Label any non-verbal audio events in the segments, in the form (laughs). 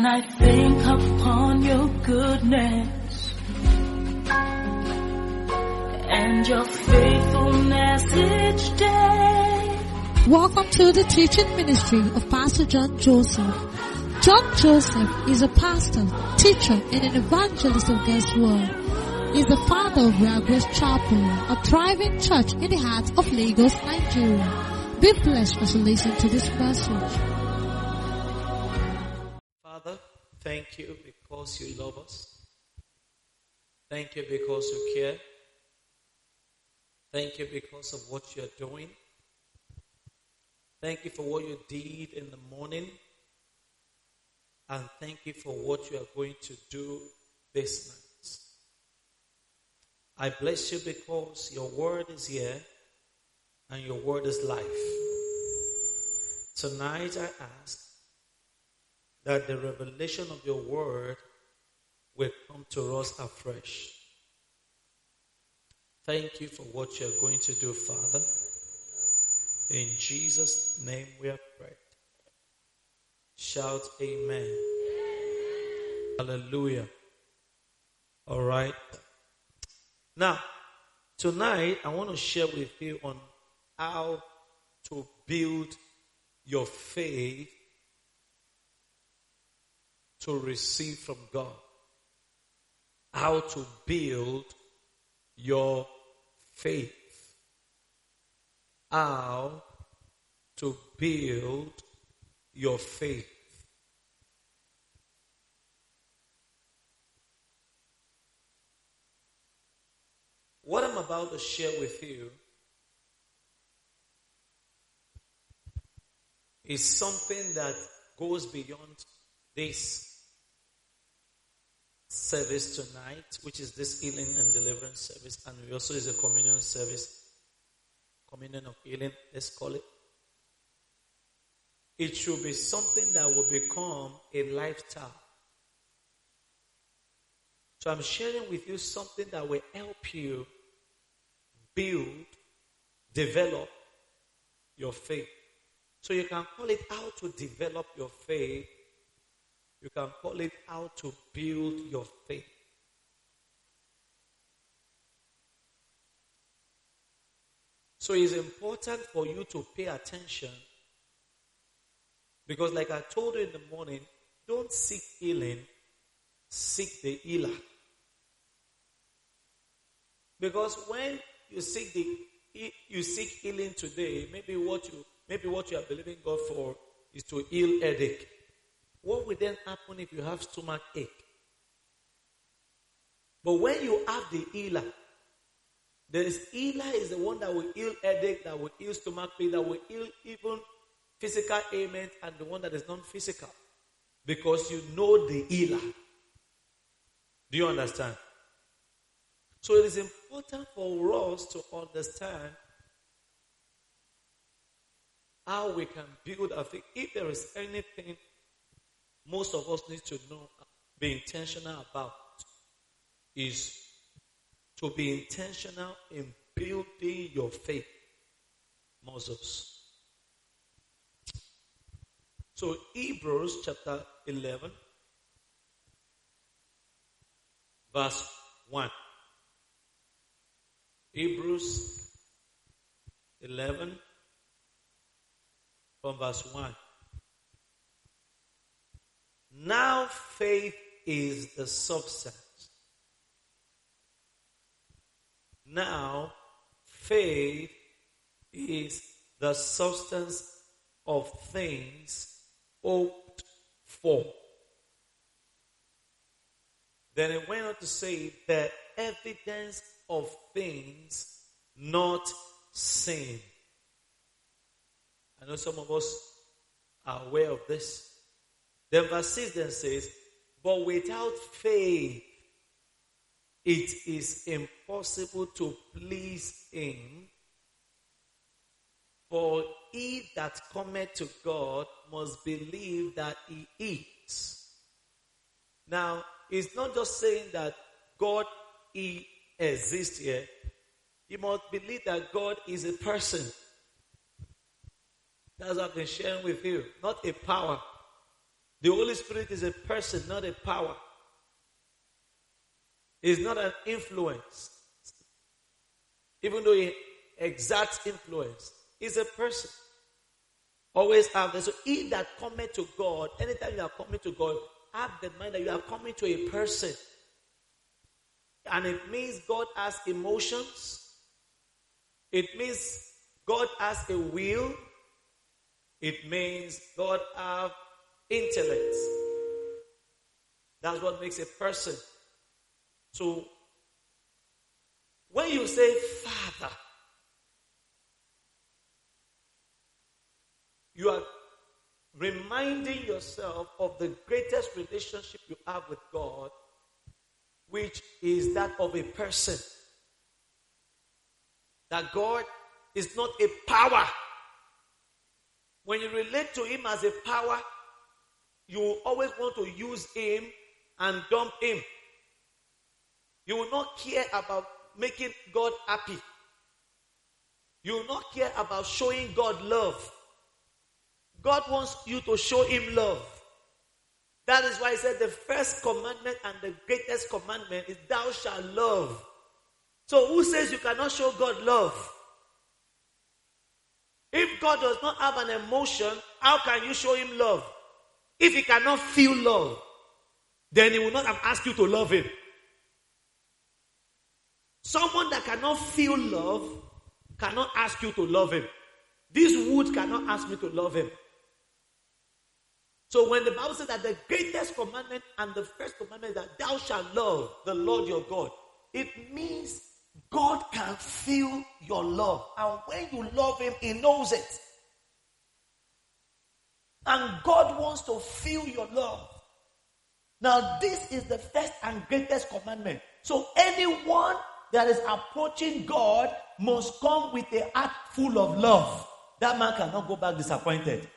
When I think upon your goodness and your faithfulness each day. Welcome to the teaching ministry of Pastor John Joseph. John Joseph is a pastor, teacher, and an evangelist of God's Word. He is the father of Real Chapel, a thriving church in the heart of Lagos, Nigeria. Be blessed as you listen to this message. Thank you because you love us. Thank you because you care. Thank you because of what you're doing. Thank you for what you did in the morning. And thank you for what you are going to do this night. I bless you because your word is here and your word is life. Tonight I ask that the revelation of your word will come to us afresh. Thank you for what you're going to do, Father. In Jesus' name we have prayed. Shout amen. Hallelujah. All right. Now, tonight I want to share with you on how to build your faith to receive from God. How to build your faith. How to build your faith. What I'm about to share with you is something that goes beyond this service tonight, which is this healing and deliverance service, and we also is a communion service, communion of healing, let's call it. It should be something that will become a lifestyle. So I'm sharing with you something that will help you build, develop your faith. So you can call it how to develop your faith. You can call it how to build your faith. So it's important for you to pay attention because, like I told you in the morning, don't seek healing, seek the healer. Because when you seek the you seek healing today, maybe what you maybe what you are believing God for is to heal headache. What will then happen if you have stomach ache? But when you have the healer, there is healer is the one that will heal headache, that will heal stomach pain, that will heal even physical ailment, and the one that is non-physical. Because you know the healer. Do you understand? So it is important for us to understand how we can build a faith. If there is anything most of us need to know, be intentional about, is to be intentional in building your faith muscles. So Hebrews chapter 11, verse 1. Hebrews 11 from verse 1. Now faith is the substance. Now faith is the substance of things hoped for. Then it went on to say the evidence of things not seen. I know some of us are aware of this. Then verse 6 then says, But without faith, it is impossible to please him. For he that cometh to God must believe that he is. Now, it's not just saying that God he exists here. You must believe that God is a person. That's what I've been sharing with you, not a power. The Holy Spirit is a person, not a power. It's not an influence. Even though he exerts influence, he's a person. Always have this. So he that cometh to God, anytime you are coming to God, have the mind that you are coming to a person. And it means God has emotions. It means God has a will. It means God have intellect. That's what makes a person. So when you say Father, you are reminding yourself of the greatest relationship you have with God, which is that of a person. That God is not a power. When you relate to Him as a power, you always want to use Him and dump Him. You will not care about making God happy. You will not care about showing God love. God wants you to show Him love. That is why He said the first commandment and the greatest commandment is thou shalt love. So who says you cannot show God love? If God does not have an emotion, how can you show Him love? If He cannot feel love, then He will not have asked you to love Him. Someone that cannot feel love cannot ask you to love him. This wood cannot ask me to love him. So when the Bible says that the greatest commandment and the first commandment that thou shalt love the Lord your God, it means God can feel your love. And when you love him, he knows it. And God wants to feel your love. Now, this is the first and greatest commandment. So anyone that is approaching God must come with a heart full of love. That man cannot go back disappointed.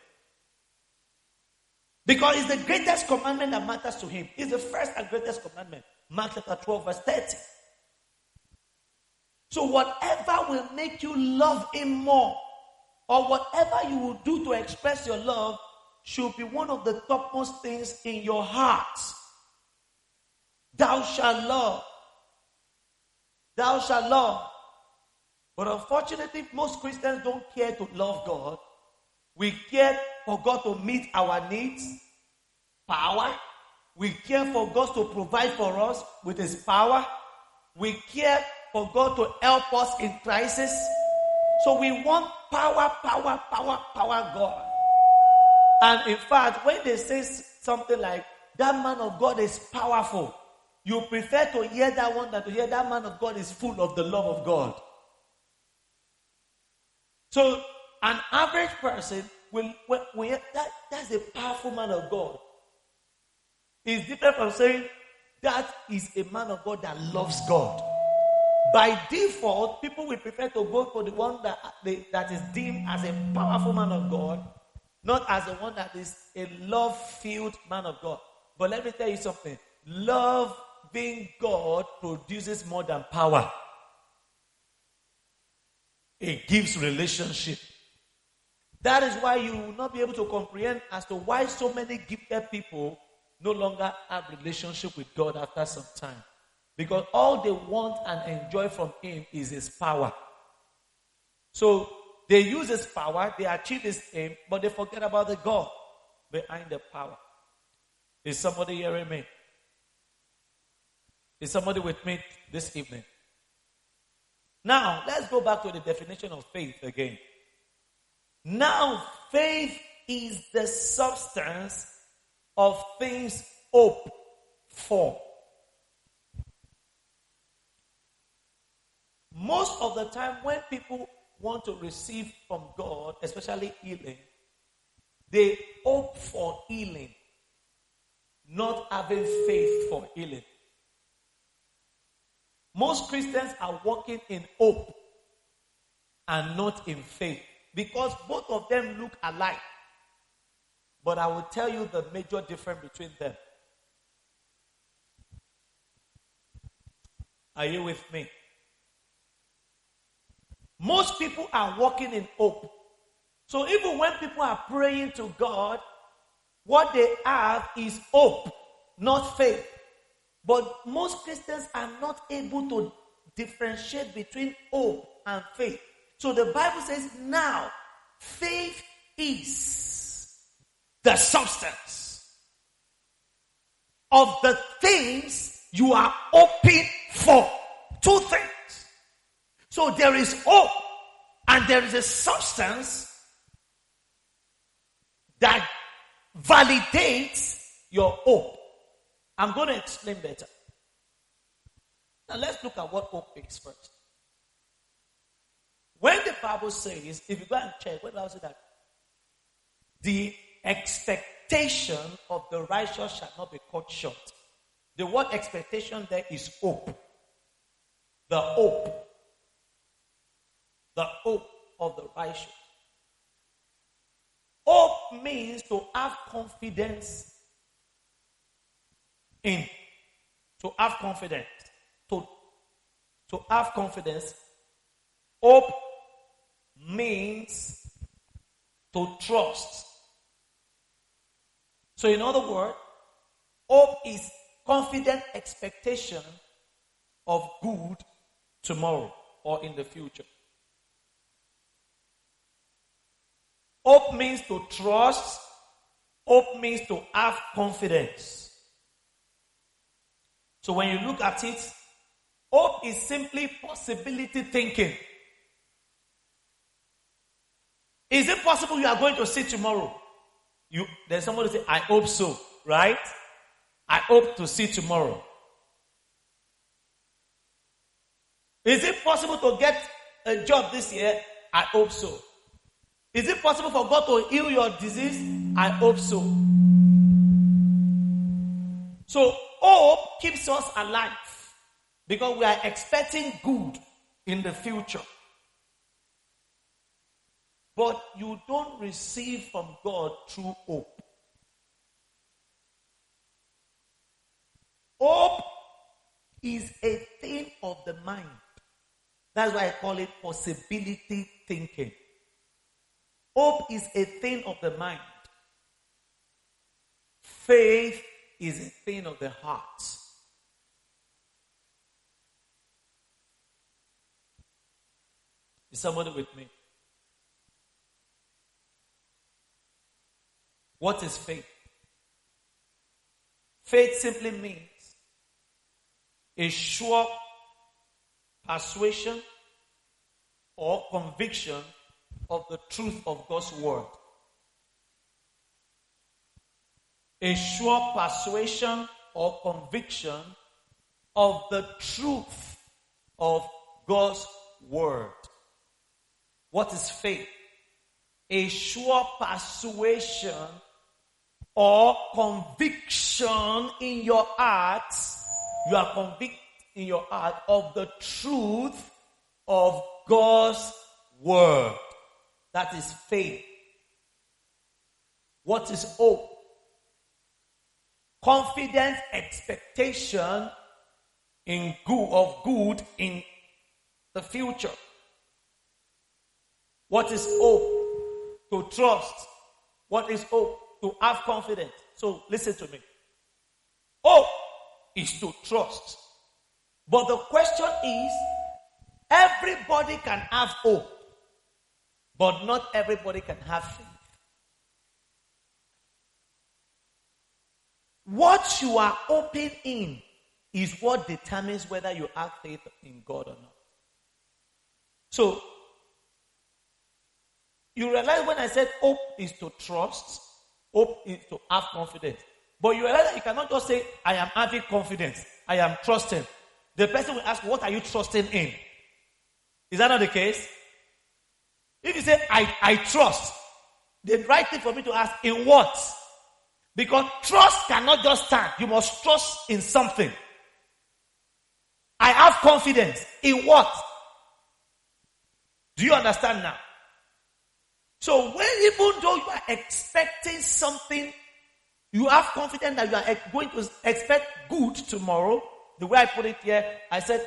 Because it's the greatest commandment that matters to him. It's the first and greatest commandment. Mark chapter 12, verse 30. So, whatever will make you love him more, or whatever you will do to express your love, should be one of the topmost things in your heart. Thou shalt love. Thou shalt love. But unfortunately, most Christians don't care to love God. We care for God to meet our needs, power. We care for God to provide for us with His power. We care for God to help us in crisis. So we want power, power, power, power, God. And in fact, when they say something like, that man of God is powerful, you prefer to hear that one than to hear that man of God is full of the love of God. So, an average person will, will, will that, that's a powerful man of God. It's different from saying that is a man of God that loves God. By default, people will prefer to go for the one that, that is deemed as a powerful man of God, not as the one that is a love filled man of God. But let me tell you something love being God produces more than power. It gives relationship. That is why you will not be able to comprehend as to why so many gifted people no longer have relationship with God after some time. Because all they want and enjoy from Him is His power. So they use His power, they achieve His aim, but they forget about the God behind the power. Is somebody hearing me? Is somebody with me this evening? Now, let's go back to the definition of faith again. Now, faith is the substance of things hoped for. Most of the time, when people want to receive from God, especially healing, they hope for healing, not having faith for healing. Most Christians are walking in hope and not in faith because both of them look alike. But I will tell you the major difference between them. Are you with me? Most people are walking in hope. So even when people are praying to God, What they have is hope, not faith. But most Christians are not able to differentiate between hope and faith. So the Bible says now faith is the substance of the things you are hoping for. Two things. So there is hope and there is a substance that validates your hope. I'm going to explain better. Now let's look at what hope is first. When the Bible says, if you go and check, what does it that? The expectation of the righteous shall not be cut short. The word expectation there is hope. The hope. The hope of the righteous. Hope means to have confidence in. To have confidence. To, to have confidence. Hope means to trust. So, in other words, hope is confident expectation of good tomorrow or in the future. Hope means to trust. Hope means to have confidence. So when you look at it, hope is simply possibility thinking. Is it possible you are going to see tomorrow? You, there's somebody say, I hope so, right? I hope to see tomorrow. Is it possible to get a job this year? I hope so. Is it possible for God to heal your disease? I hope so. So, hope keeps us alive because we are expecting good in the future. But you don't receive from God through hope. Hope is a thing of the mind. That's why I call it possibility thinking. Hope is a thing of the mind. Faith is a thing of the heart. Is somebody with me? What is faith? Faith simply means a sure persuasion or conviction of the truth of God's word. A sure persuasion or conviction of the truth of God's word. What is faith? A sure persuasion or conviction in your heart. You are convicted in your heart of the truth of God's word. That is faith. What is hope? Confident expectation in good of good in the future. What is hope? To trust. What is hope? To have confidence. So listen to me. Hope is to trust. But the question is, everybody can have hope. But not everybody can have faith. What you are hoping in is what determines whether you have faith in God or not. So, you realize when I said hope is to trust, hope is to have confidence. But you realize you cannot just say, I am having confidence, I am trusting. The person will ask, What are you trusting in? Is that not the case? If you say, I, I trust, the right thing for me to ask, in what? Because trust cannot just stand. You must trust in something. I have confidence. In what? Do you understand now? So when even though you are expecting something, you have confidence that you are going to expect good tomorrow. The way I put it here, I said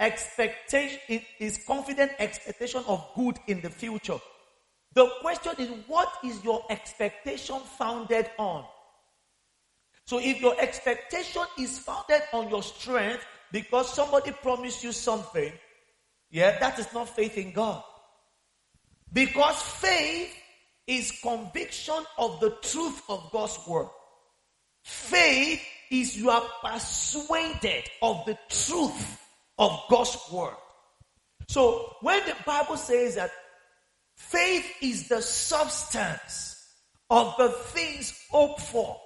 expectation is confident expectation of good in the future. The question is, what is your expectation founded on? So if your expectation is founded on your strength because somebody promised you something, yeah, that is not faith in God. Because faith is conviction of the truth of God's word. Faith is you are persuaded of the truth of God's word. So when the Bible says that faith is the substance of the things hoped for,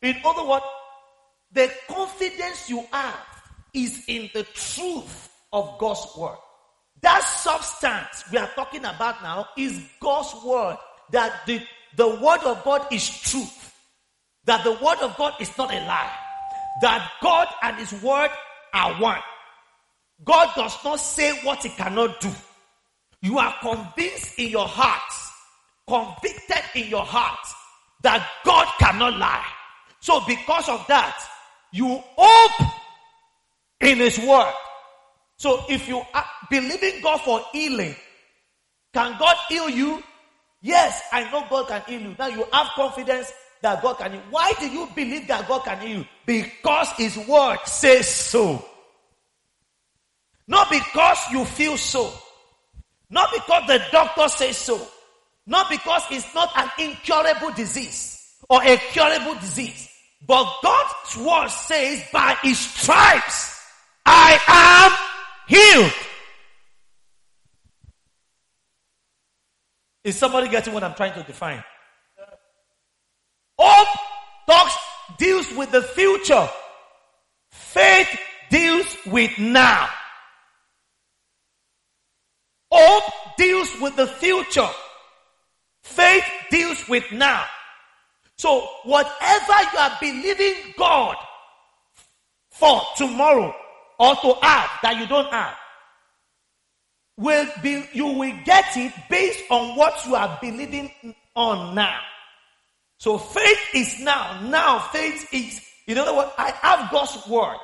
in other words, the confidence you have is in the truth of God's word. That substance we are talking about now is God's word. That the, the word of God is truth. That the word of God is not a lie. That God and his word are one. God does not say what he cannot do. You are convinced in your heart, convicted in your heart that God cannot lie. So because of that, you hope in his word. So if you are believing God for healing, can God heal you? Yes, I know God can heal you. Now you have confidence that God can heal. Why do you believe that God can heal you? Because his word says so. Not because you feel so. Not because the doctor says so. Not because it's not an incurable disease or a curable disease. But God's word says, by his stripes, I am healed. Is somebody getting what I'm trying to define? Hope talks, deals with the future. Faith deals with now. Hope deals with the future. Faith deals with now. So whatever you are believing God for tomorrow or to have that you don't have, will be, you will get it based on what you are believing on now. So faith is now. Now faith is, in other words, I have God's word.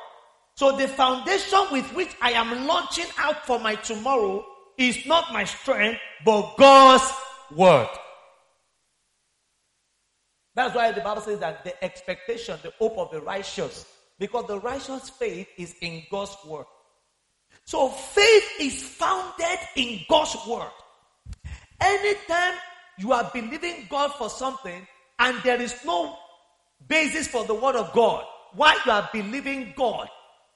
So the foundation with which I am launching out for my tomorrow is not my strength, but God's word. That's why the Bible says that the expectation, the hope of the righteous, because the righteous faith is in God's word. So faith is founded in God's word. Anytime you are believing God for something and there is no basis for the word of God, why you are believing God,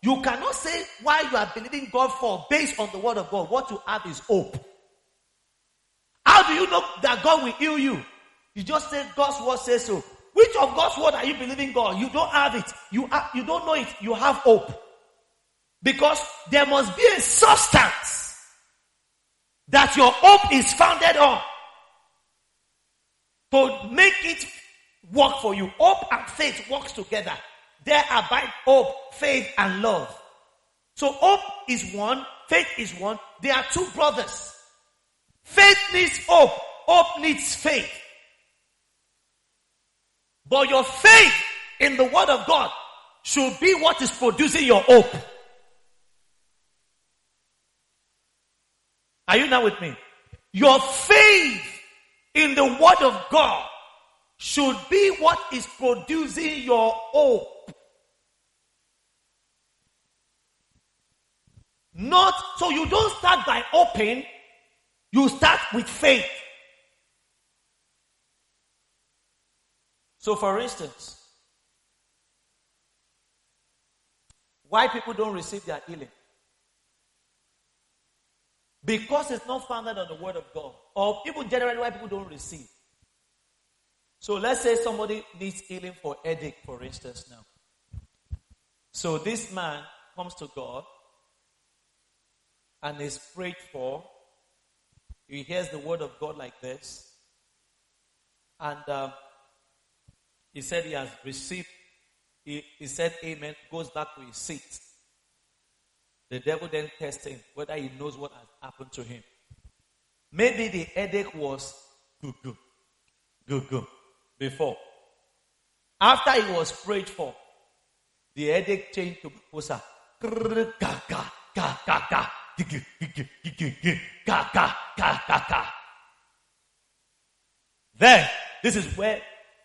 you cannot say why you are believing God for based on the word of God. What you have is hope. How do you know that God will heal you? You just say God's word says so. Which of God's word are you believing God? You don't have it. You, you don't know it. You have hope. Because there must be a substance that your hope is founded on to make it work for you. Hope and faith works together. There abide hope, faith, and love. So hope is one, faith is one. They are two brothers. Faith needs hope, hope needs faith. But your faith in the word of God should be what is producing your hope. Are you now with me? Your faith in the word of God should be what is producing your hope. Not, so you don't start by hoping, you start with faith. So for instance, why people don't receive their healing? Because it's not founded on the word of God. Or people generally why people don't receive. So let's say somebody needs healing for headache, for instance, now. So this man comes to God and is prayed for. He hears the word of God like this. And uh, he said he has received, he, he said amen, goes back to his seat. The devil then tests him whether he knows what has happened to him. Maybe the headache was good, good, good, good before. After he was prayed for, the headache changed to Musa. Then, this is where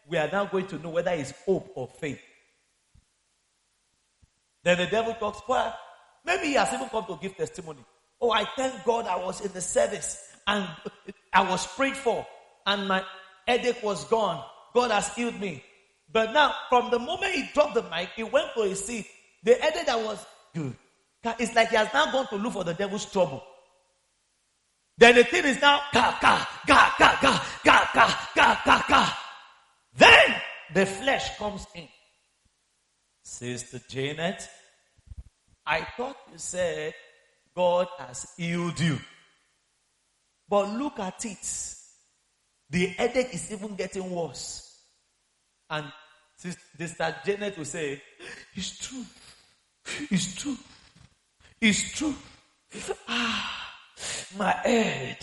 we are now going to know whether it's hope or faith. Then the devil talks, well, maybe he has even come to give testimony. Oh, I thank God I was in the service and I was prayed for and my headache was gone. God has healed me. But now, from the moment he dropped the mic, he went for his seat. The headache that was good. It's like he has now gone to look for the devil's trouble. Then the thing is now ga ga ga ga ga ga ga ga ga ga. Then the flesh comes in. Sister Janet, I thought you said God has healed you. But look at it. The headache is even getting worse. And Sister Janet will say, It's true. It's true. It's true. Ah, my head.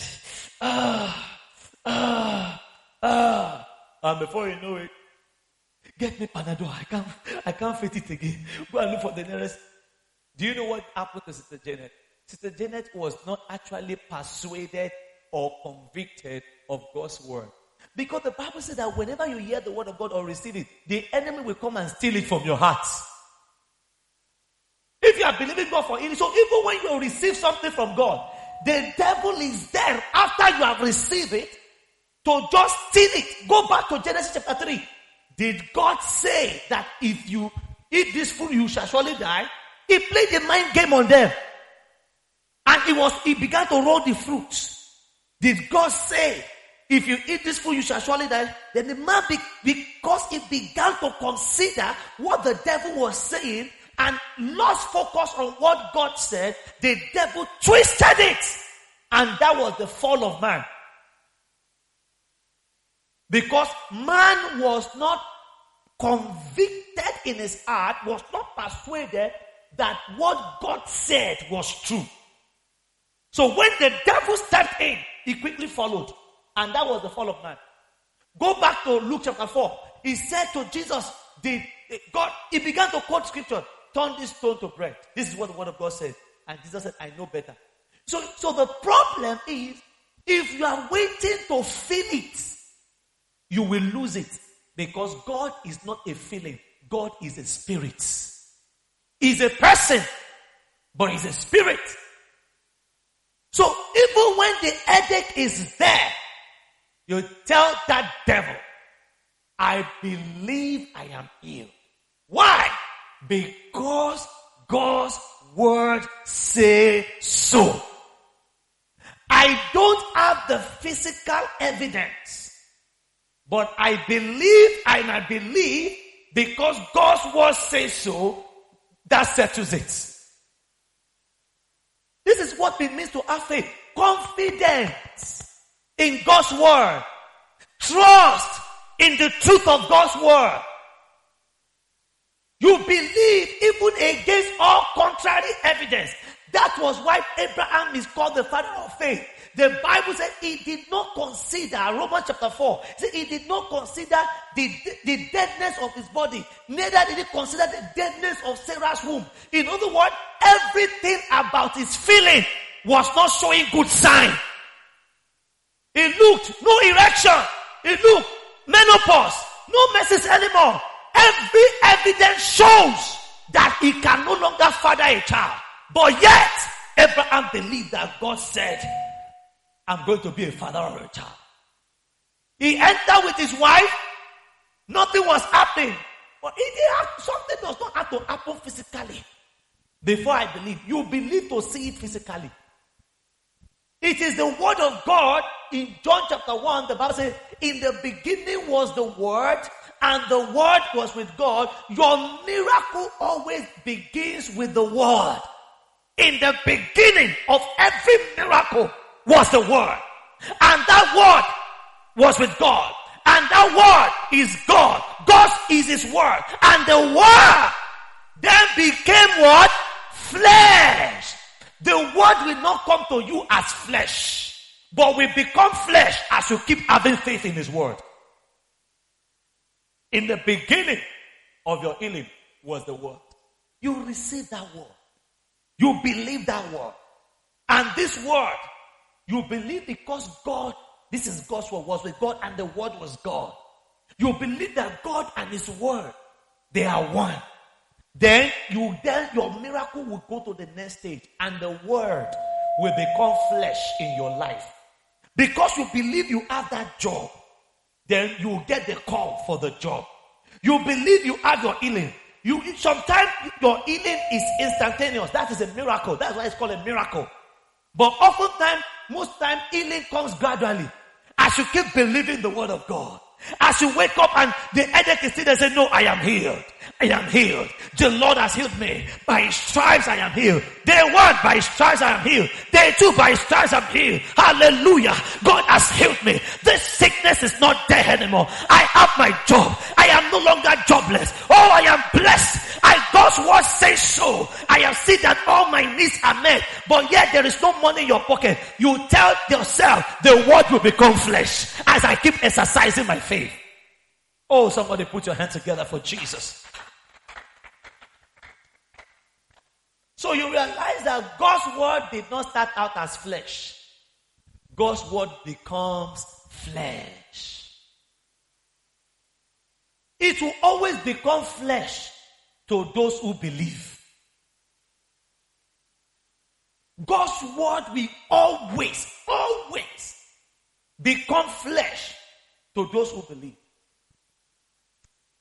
Ah, ah, ah. And before you know it, get me Panadol. I can't, I can't fit it again. Go and look for the nearest. Do you know what happened to Sister Janet? Sister Janet was not actually persuaded or convicted of God's word. Because the Bible says that whenever you hear the word of God or receive it, the enemy will come and steal it from your heart. If you are believing God for healing, so even when you receive something from God, the devil is there after you have received it to just steal it. Go back to Genesis chapter 3. Did God say that if you eat this food, you shall surely die? He played the mind game on them. And it was, he began to roll the fruits. Did God say, if you eat this food, you shall surely die? Then the man, be, because he began to consider what the devil was saying and lost focus on what God said, the devil twisted it. And that was the fall of man. Because man was not convicted in his heart, was not persuaded that what God said was true. So when the devil stepped in, he quickly followed. And that was the fall of man. Go back to Luke chapter 4. He said to Jesus, did God, he began to quote scripture, turn this stone to bread. This is what the word of God said. And Jesus said, I know better. So, so the problem is, if you are waiting to feel it, you will lose it. Because God is not a feeling. God is a spirit. He's a person, but he's a spirit. So even when the headache is there, you tell that devil, I believe I am healed. Why? Because God's word say so. I don't have the physical evidence, but I believe and I believe because God's word says so, that settles it. This is what it means to have faith. Confidence in God's word. Trust in the truth of God's word. You believe even against all contrary evidence. That was why Abraham is called the father of faith. The Bible said he did not consider, Romans chapter 4, said he did not consider the, the deadness of his body, neither did he consider the deadness of Sarah's womb. In other words, everything about his feeling was not showing good sign. He looked, no erection. He looked, menopause, no menses anymore. Every evidence shows that he can no longer father a child. But yet, Abraham believed that God said, I'm going to be a father of a child. He entered with his wife. Nothing was happening. But it something does not have to happen physically. Before I believe, you believe to see it physically. It is the word of God in John chapter 1. The Bible says, In the beginning was the word, and the word was with God. Your miracle always begins with the word. In the beginning of every miracle, was the word. And that word was with God. And that word is God. God is his word. And the word then became what? Flesh. The word will not come to you as flesh. But will become flesh as you keep having faith in his word. In the beginning of your healing was the word. You receive that word. You believe that word. And this word you believe because God This is God's word, was with God, and the word was God. You believe that God and His word, they are one. Then you then your miracle will go to the next stage, and the word will become flesh in your life. Because you believe you have that job, then you get the call for the job. You believe you have your healing. You sometimes your healing is instantaneous. That is a miracle. That's why it's called a miracle. But oftentimes, most time, healing comes gradually as you keep believing the word of God. As you wake up and the headache is still there, say, No, I am healed. I am healed. The Lord has healed me. By his stripes I am healed. Day one, by his stripes I am healed. Day two, by his stripes I'm healed. Hallelujah. God has healed me. This sickness is not there anymore. I have my job. I am no longer jobless. Oh, I am blessed. I God's word says so. I have seen that all my needs are met, but yet there is no money in your pocket. You tell yourself the word will become flesh as I keep exercising my faith. Oh, somebody put your hands together for Jesus. So you realize that God's word did not start out as flesh. God's word becomes flesh. It will always become flesh to those who believe. God's word will always, always become flesh to those who believe.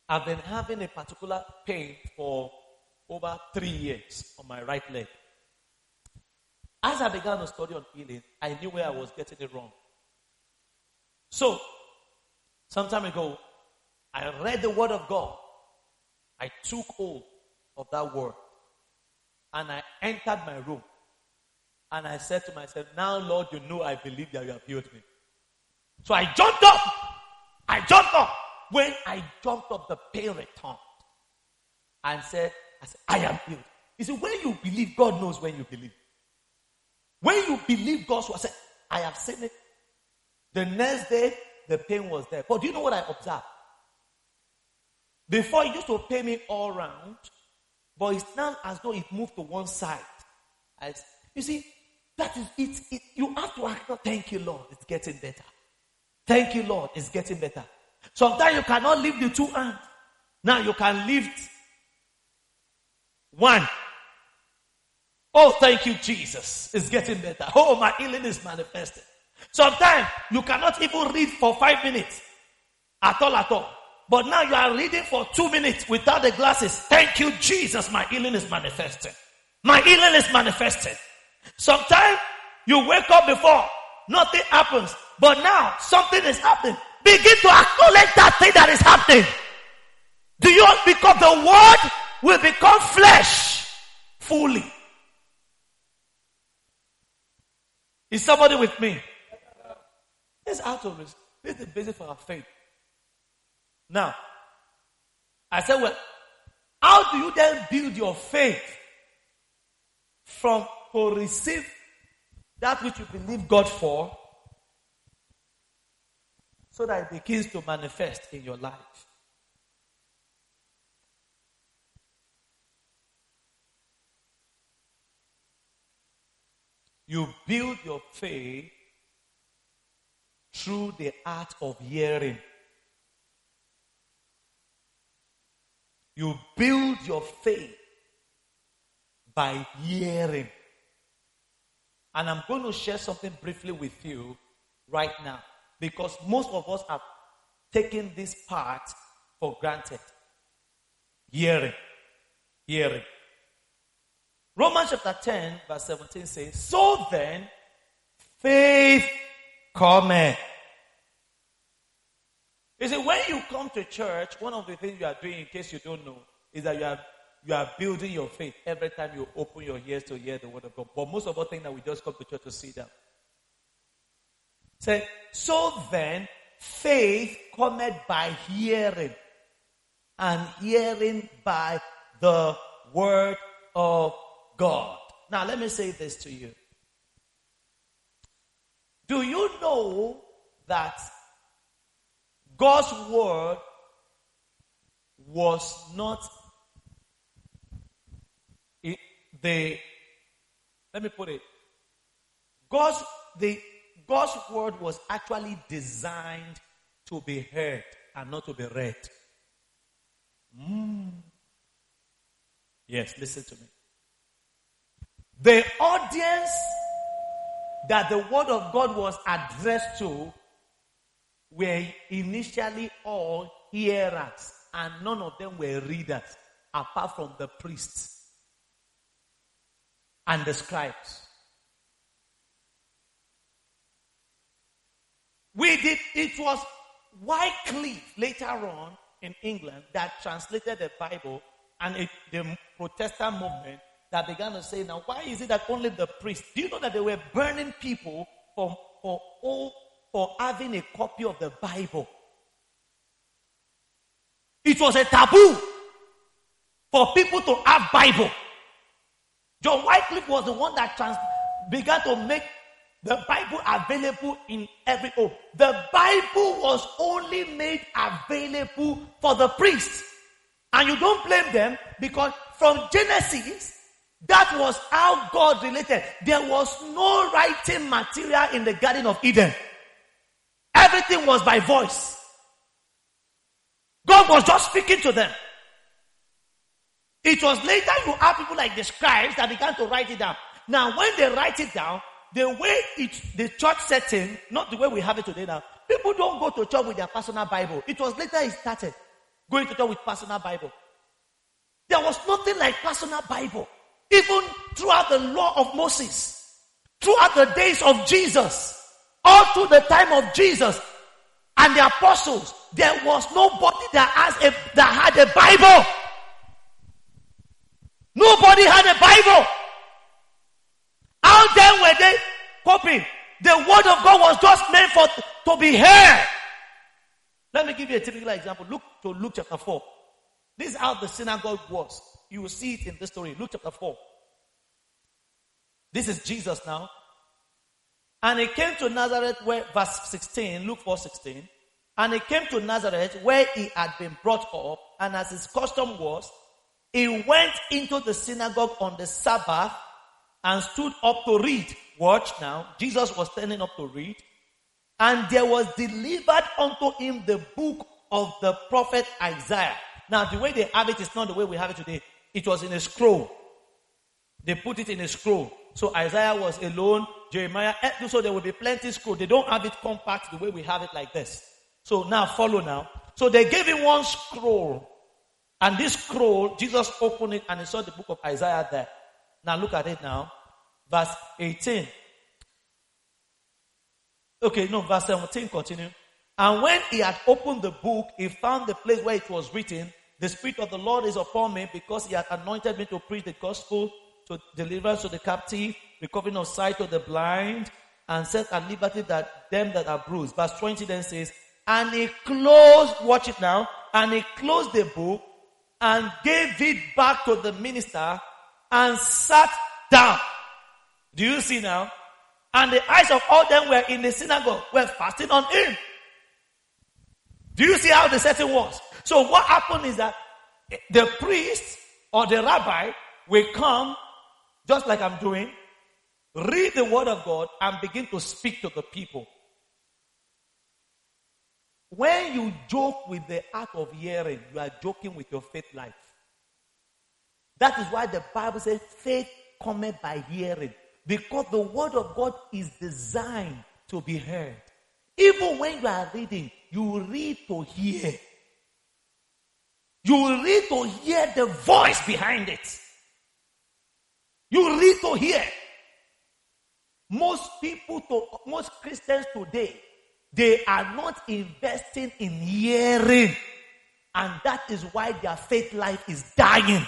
I've been having a particular pain for over three years on my right leg. As I began to study on healing, I knew where I was getting it wrong. So, some time ago, I read the Word of God. I took hold of that Word. And I entered my room. And I said to myself, Now, Lord, you know I believe that you have healed me. So I jumped up. I jumped up. When I jumped up, the pain returned and said, I said, I am healed. You see, when you believe, God knows when you believe. When you believe God's word, I said, I have seen it. The next day, the pain was there. But do you know what I observed? Before it used to pain me all around, but it's now as though it moved to one side. As, you see, that is it, it. You have to act. Thank you, Lord. It's getting better. Thank you, Lord. It's getting better. Sometimes you cannot lift the two hands. Now you can lift one. Oh, thank you, Jesus. It's getting better. Oh, my healing is manifested. Sometimes you cannot even read for five minutes at all, at all. But now you are reading for two minutes without the glasses. Thank you, Jesus. My healing is manifested. My healing is manifested. Sometimes you wake up before nothing happens, but now something is happening. Begin to acknowledge that thing that is happening. Do you because the word will become flesh fully. Is somebody with me? This is out of this. This is the basis for our faith. Now, I said, well, how do you then build your faith from to receive that which you believe God for so that it begins to manifest in your life? You build your faith through the art of hearing. You build your faith by hearing. And I'm going to share something briefly with you right now because most of us have taken this part for granted. Hearing. Hearing. Romans chapter 10, verse 17 says, So then, faith cometh. You see, when you come to church, one of the things you are doing, in case you don't know, is that you are you are building your faith every time you open your ears to hear the word of God. But most of us think that we just come to church to see them. Say, so then, faith cometh by hearing, and hearing by the word of God. Now, let me say this to you. Do you know that God's word was not the let me put it God's the God's word was actually designed to be heard and not to be read. Mm. Yes, listen to me. The audience that the word of God was addressed to were initially all hearers, and none of them were readers, apart from the priests and the scribes. We did, it was Wycliffe later on in England that translated the Bible and it, the Protestant movement that began to say, now why is it that only the priests? Do you know that they were burning people for, for, all, for having a copy of the Bible? It was a taboo for people to have Bible. John Wycliffe was the one that trans- began to make the Bible available in every home. The Bible was only made available for the priests. And you don't blame them because from Genesis, that was how God related. There was no writing material in the Garden of Eden. Everything was by voice. God was just speaking to them. It was later you have people like the scribes that began to write it down. Now, when they write it down, the way it, the church setting, not the way we have it today now, people don't go to church with their personal Bible. It was later it started going to church with personal Bible. There was nothing like personal Bible. Even throughout the law of Moses, throughout the days of Jesus, all through the time of Jesus and the apostles, there was nobody that has a, that had a Bible. Nobody had a Bible. How then were they copying? The word of God was just meant for to be heard. Let me give you a typical example. Look to Luke chapter 4. This is how the synagogue was. You will see it in this story. Luke chapter 4. This is Jesus now. And he came to Nazareth where, verse 16, Luke 4 16. And he came to Nazareth where he had been brought up. And as his custom was, he went into the synagogue on the Sabbath and stood up to read. Watch now. Jesus was standing up to read. And there was delivered unto him the book of the prophet Isaiah. Now, the way they have it is not the way we have it today. It was in a scroll. They put it in a scroll. So Isaiah was alone, Jeremiah, eh, so there will be plenty scroll. They don't have it compact the way we have it like this. So now follow now. So they gave him one scroll. And this scroll, Jesus opened it and he saw the book of Isaiah there. Now look at it now. Verse 18. Okay, no, verse 17, continue. And when he had opened the book, he found the place where it was written, The Spirit of the Lord is upon me because he had anointed me to preach the gospel, to deliver to the captive, recovering of sight to the blind, and set at liberty that them that are bruised. Verse 20 then says, And he closed, watch it now, and he closed the book and gave it back to the minister and sat down. Do you see now? And the eyes of all them were in the synagogue, were fasting on him. Do you see how the setting was? So what happened is that the priest or the rabbi will come, just like I'm doing, read the word of God and begin to speak to the people. When you joke with the art of hearing, you are joking with your faith life. That is why the Bible says faith cometh by hearing. Because the word of God is designed to be heard. Even when you are reading, you read to hear. You read to hear the voice behind it. You read to hear. Most people, to, most Christians today, they are not investing in hearing. And that is why their faith life is dying.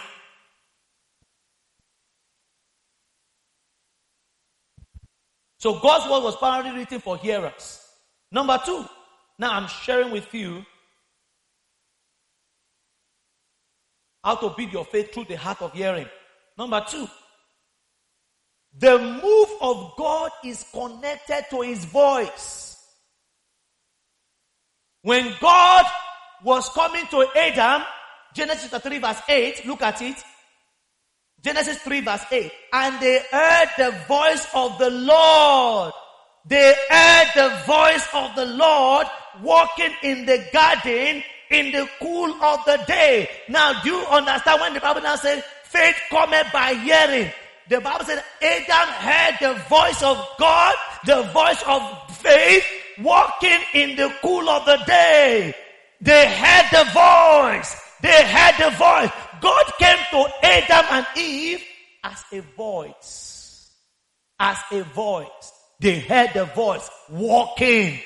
So God's word was primarily written for hearers. Number two, now I'm sharing with you how to build your faith through the heart of hearing. Number two, the move of God is connected to his voice. When God was coming to Adam, Genesis 3 verse 8, look at it. Genesis 3 verse 8. And they heard the voice of the Lord They heard the voice of the Lord walking in the garden in the cool of the day. Now, do you understand when the Bible now says faith cometh by hearing? The Bible said Adam heard the voice of God, the voice of faith, walking in the cool of the day. They heard the voice. They heard the voice. God came to Adam and Eve as a voice. As a voice. They heard the voice walking.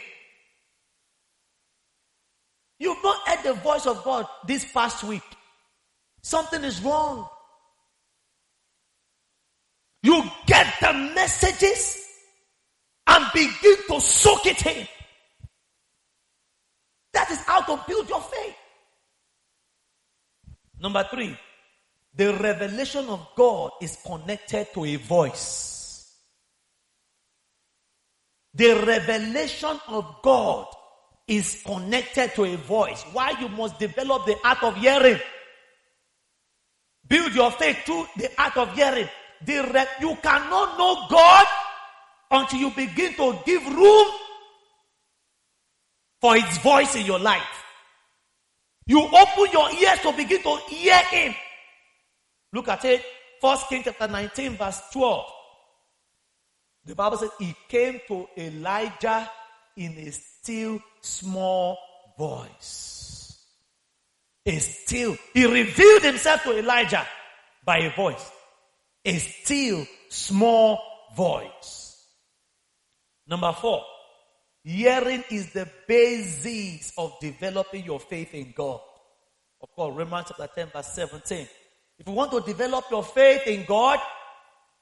You've not heard the voice of God this past week. Something is wrong. You get the messages and begin to soak it in. That is how to build your faith. Number three, the revelation of God is connected to a voice. The revelation of God is connected to a voice. Why you must develop the art of hearing. Build your faith through the art of hearing. Re- you cannot know God until you begin to give room for His voice in your life. You open your ears to begin to hear Him. Look at it. First King chapter 19 verse 12. The Bible says he came to Elijah in a still small voice. A still. He revealed himself to Elijah by a voice. A still small voice. Number four. Hearing is the basis of developing your faith in God. Of course, Romans chapter 10 verse 17. If you want to develop your faith in God,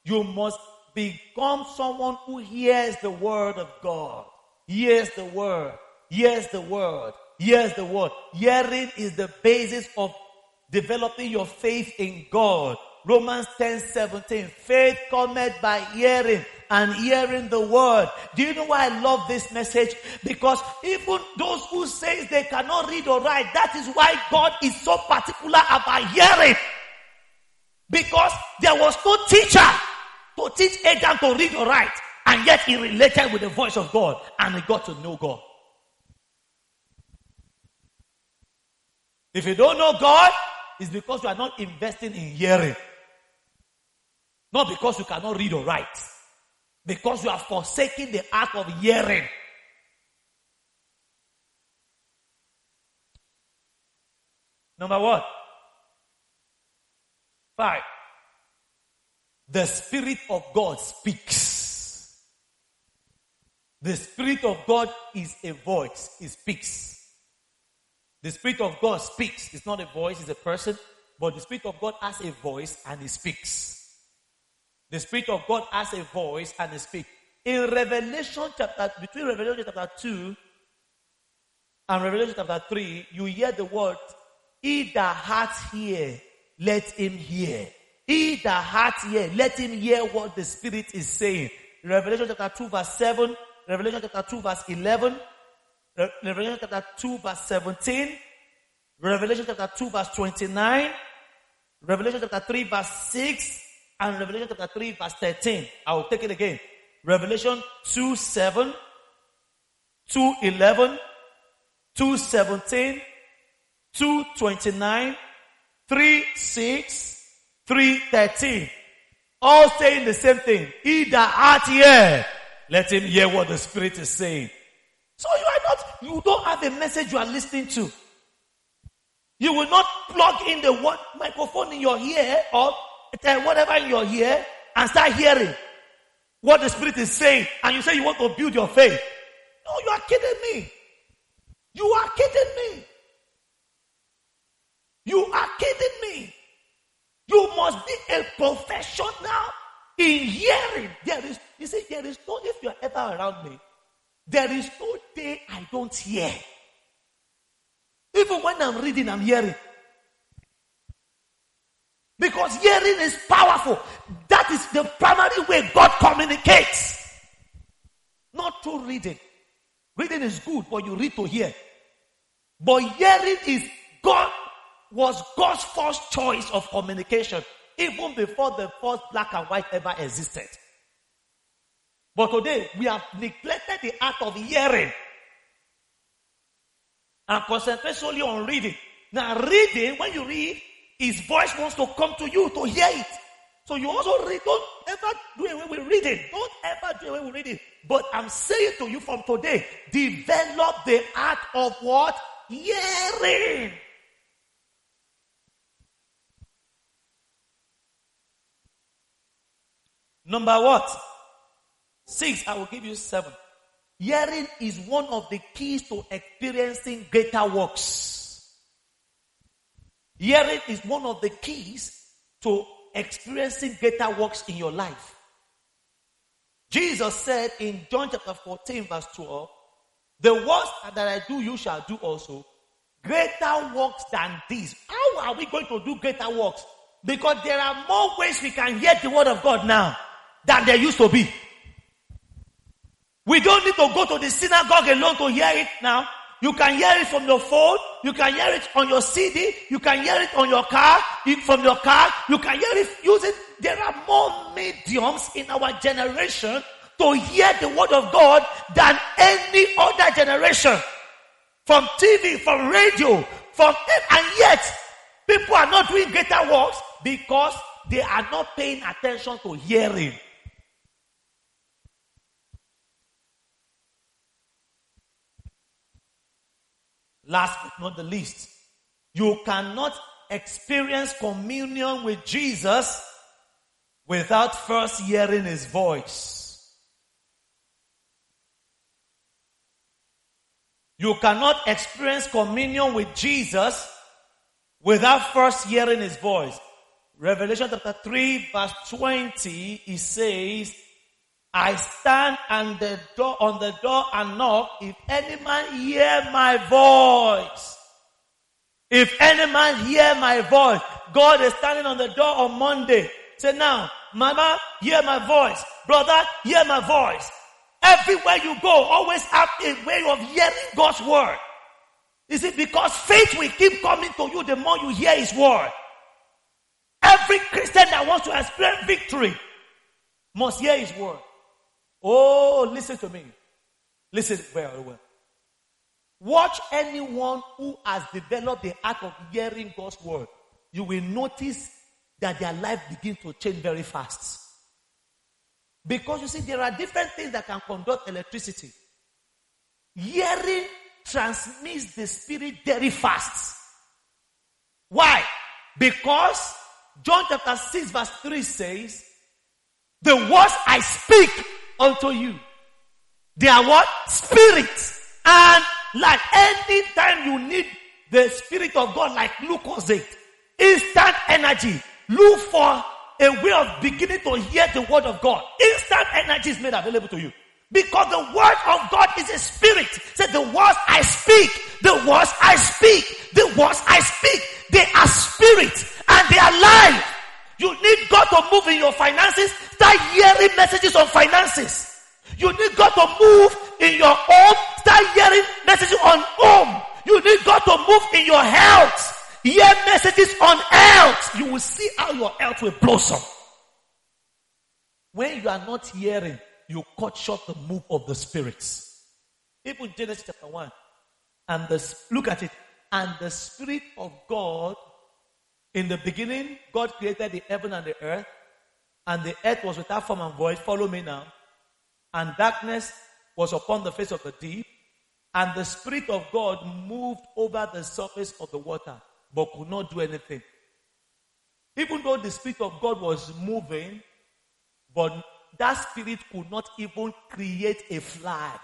you must become someone who hears the word of God. Hears the word. Hears the word. Hears the word. Hearing is the basis of developing your faith in God. Romans 10 17. Faith cometh by hearing and hearing the word. Do you know why I love this message? Because even those who say they cannot read or write, that is why God is so particular about hearing. Because there was no teacher to teach Adam to read or write. And yet he related with the voice of God and he got to know God. If you don't know God, it's because you are not investing in hearing. Not because you cannot read or write. Because you are forsaking the art of hearing. Number one. Five. The Spirit of God speaks. The Spirit of God is a voice. He speaks. The Spirit of God speaks. It's not a voice, it's a person. But the Spirit of God has a voice and he speaks. The Spirit of God has a voice and he speaks. In Revelation chapter, between Revelation chapter 2 and Revelation chapter 3, you hear the word, He that hath ear, let him hear. He that hath ear, let him hear what the Spirit is saying. Revelation chapter 2 verse 7, Revelation chapter 2 verse 11, Revelation chapter 2 verse 17, Revelation chapter 2 verse 29, Revelation chapter 3 verse 6, and Revelation chapter 3 verse 13. I will take it again. Revelation 2 7, 2 11, 2 17, 2 29, 3 6, 3 13. All saying the same thing. He that hath ear, let him hear what the Spirit is saying. So you are not, you don't have a message you are listening to. You will not plug in the one microphone in your ear or eh, whatever in your ear and start hearing what the Spirit is saying, and you say you want to build your faith. No, you are kidding me. You are kidding me. You are kidding me. You must be a professional in hearing. There is, you see, there is no, if you are ever around me, there is no day I don't hear. Even when I'm reading, I'm hearing. Because hearing is powerful. That is the primary way God communicates. Not through reading. Reading is good, but you read to hear. But hearing is God was God's first choice of communication, even before the first black and white ever existed. But today, we have neglected the art of hearing and concentrate solely on reading. Now, reading, when you read, his voice wants to come to you to hear it. So you also read, don't ever do away with reading. Don't ever do away with reading. But I'm saying to you from today, develop the art of what? Hearing. Number what? Six, I will give you seven. Hearing is one of the keys to experiencing greater works. Hearing is one of the keys to experiencing greater works in your life. Jesus said in John chapter 14 verse 12, the works that I do, you shall do also. Greater works than these. How are we going to do greater works? Because there are more ways we can hear the word of God now than there used to be. We don't need to go to the synagogue alone to hear it now. You can hear it from your phone. You can hear it on your CD. You can hear it on your car. From your car. You can hear it using. There are more mediums in our generation to hear the word of God than any other generation. From TV, from radio, from, and yet people are not doing greater works because they are not paying attention to hearing. Last but not the least, you cannot experience communion with Jesus without first hearing his voice. You cannot experience communion with Jesus without first hearing his voice. Revelation chapter 3 verse 20, he says, I stand on the door, on the door and knock. If any man hear my voice, if any man hear my voice, God is standing on the door on Monday. Say now, mama, hear my voice. Brother, hear my voice. Everywhere you go, always have a way of hearing God's word. Is it because faith will keep coming to you the more you hear his word? Every Christian that wants to experience victory must hear his word. Oh, listen to me. Listen very well. Watch anyone who has developed the art of hearing God's word. You will notice that their life begins to change very fast. Because you see, there are different things that can conduct electricity. Hearing transmits the spirit very fast. Why? Because John chapter 6 verse 3 says, the words I speak unto you. They are what? Spirit. And like any time you need the Spirit of God, like Lucozade, instant energy, look for a way of beginning to hear the word of God. Instant energy is made available to you. Because the word of God is a spirit. Say the words I speak, the words I speak, the words I speak, they are spirit and they are life. You need God to move in your finances. Start hearing messages on finances. You need God to move in your home. Start hearing messages on home. You need God to move in your health. Hear messages on health. You will see how your health will blossom. When you are not hearing, you cut short the move of the spirits. Even Genesis chapter 1. And the, look at it. And the spirit of God in the beginning, God created the heaven and the earth, and the earth was without form and void. Follow me now. And darkness was upon the face of the deep, and the Spirit of God moved over the surface of the water, but could not do anything. Even though the Spirit of God was moving, but that Spirit could not even create a fly.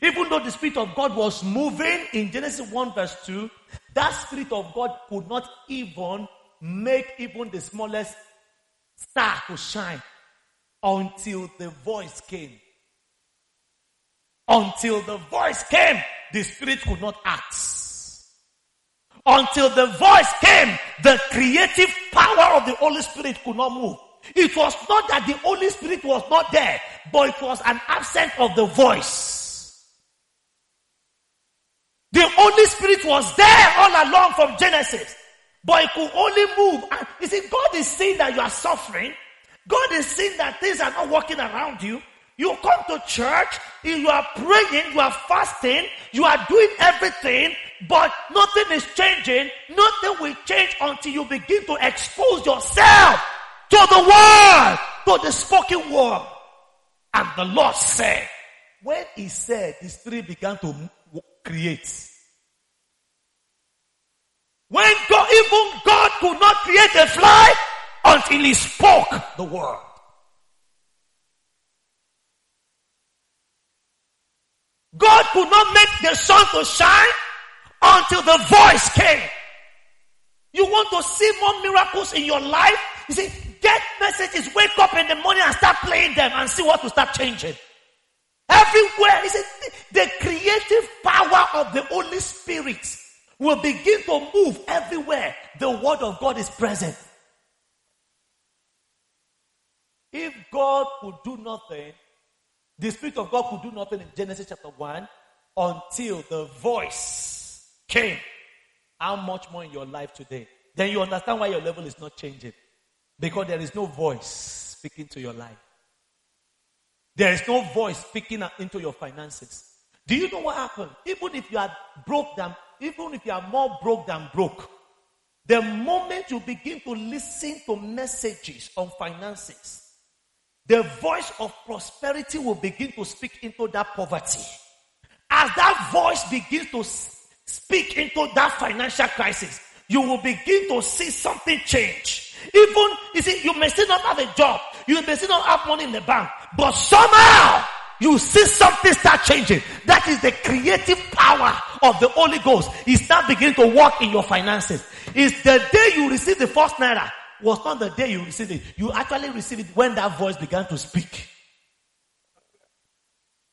Even though the Spirit of God was moving in Genesis 1 verse 2, that Spirit of God could not even make even the smallest star to shine until the voice came. Until the voice came, the Spirit could not act. Until the voice came, the creative power of the Holy Spirit could not move. It was not that the Holy Spirit was not there, but it was an absence of the voice. The Holy Spirit was there all along from Genesis. But it could only move. And you see, God is saying that you are suffering. God is seeing that things are not working around you. You come to church, you are praying, you are fasting, you are doing everything, but nothing is changing. Nothing will change until you begin to expose yourself to the word, to the spoken word. And the Lord said, when he said, this tree began to create. When God, even God could not create a fly until he spoke the word. God could not make the sun to shine until the voice came. You want to see more miracles in your life? You see, get messages, wake up in the morning and start playing them and see what will start changing. Everywhere, you see, the creative power of the Holy Spirit will begin to move everywhere the word of God is present. If God could do nothing, the Spirit of God could do nothing in Genesis chapter 1 until the voice came. How much more in your life today? Then you understand why your level is not changing. Because there is no voice speaking to your life. There is no voice speaking into your finances. Do you know what happened? Even if you are broke than, even if you are more broke than broke, the moment you begin to listen to messages on finances, the voice of prosperity will begin to speak into that poverty. As that voice begins to speak into that financial crisis, you will begin to see something change. Even, you see, you may still not have a job, you may still not have money in the bank, but somehow you see something start changing. That is the creative power of the Holy Ghost. It start beginning to work in your finances. It's the day you receive the first naira was not the day you received it. You actually received it when that voice began to speak.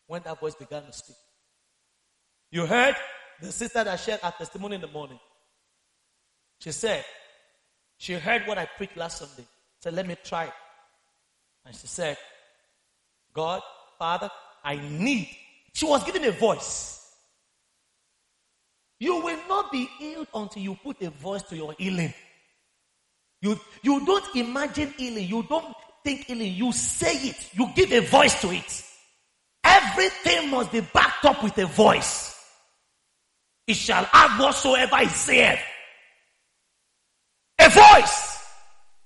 When that voice began to speak. You heard the sister that shared her testimony in the morning. She said, she heard what I preached last Sunday. Said, let me try it. And she said, God, Father, I need. She was given a voice. You will not be healed until you put a voice to your healing. You, you don't imagine healing. You don't think healing. You say it. You give a voice to it. Everything must be backed up with a voice. It shall have whatsoever it saith. A voice.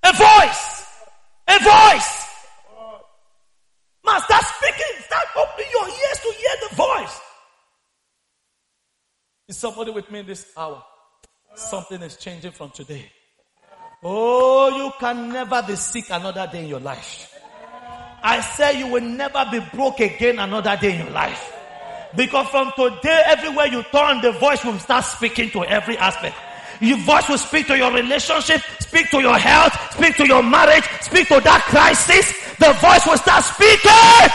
A voice. A voice. Man, start speaking. Start opening your ears to hear the voice. Is somebody with me in this hour? Something is changing from today. Oh, you can never be sick another day in your life. I say you will never be broke again another day in your life. Because from today, everywhere you turn, the voice will start speaking to every aspect. Your voice will speak to your relationship, speak to your health, speak to your marriage, speak to that crisis. The voice will start speaking.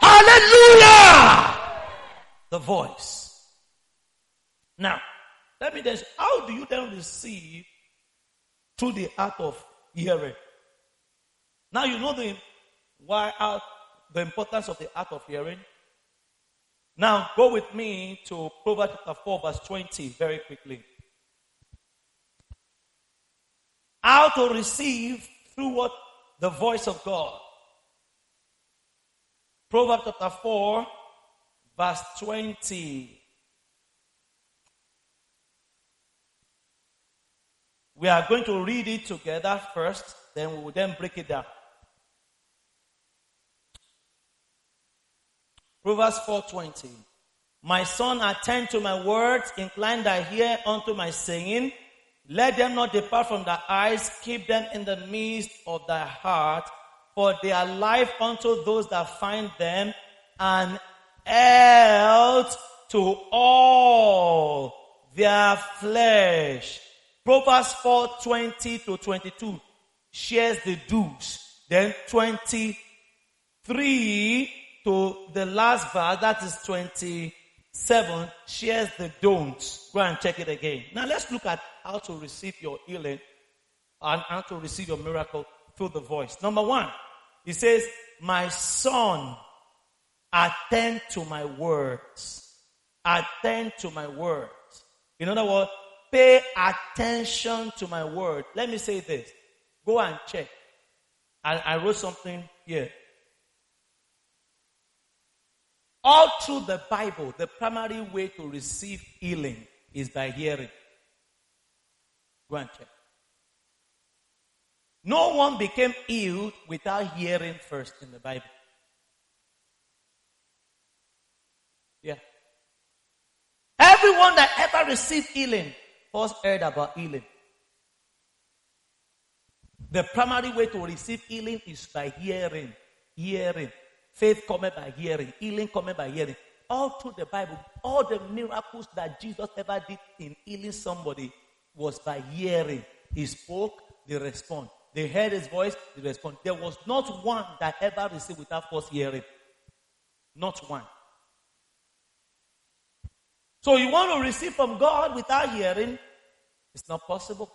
Hallelujah! The voice. Now, let me just, how do you then receive through the art of hearing. Now you know the why art, the importance of the art of hearing. Now go with me to Proverbs chapter 4 verse 20 very quickly. How to receive through what? The voice of God. Proverbs chapter 4 verse 20. We are going to read it together first, then we will then break it down. Proverbs 4:20. My son, attend to my words, incline thy ear unto my saying. Let them not depart from thy eyes, keep them in the midst of thy heart, for they are life unto those that find them, and health to all their flesh. Proverbs 4 20 to 22 shares the do's. Then 23 to the last verse, that is 27, shares the don'ts. Go and check it again. Now let's look at how to receive your healing and how to receive your miracle through the voice. Number one, he says, My son, attend to my words. Attend to my words. In other words, Pay attention to my word. Let me say this. Go and check. I, I wrote something here. All through the Bible, the primary way to receive healing is by hearing. Check. No one became healed without hearing first in the Bible. Yeah. Everyone that ever received healing first heard about healing. The primary way to receive healing is by hearing. Hearing. Faith coming by hearing. Healing coming by hearing. All through the Bible, all the miracles that Jesus ever did in healing somebody was by hearing. He spoke, they respond. They heard his voice, they respond. There was not one that ever received without first hearing. Not one. So you want to receive from God without hearing? It's not possible.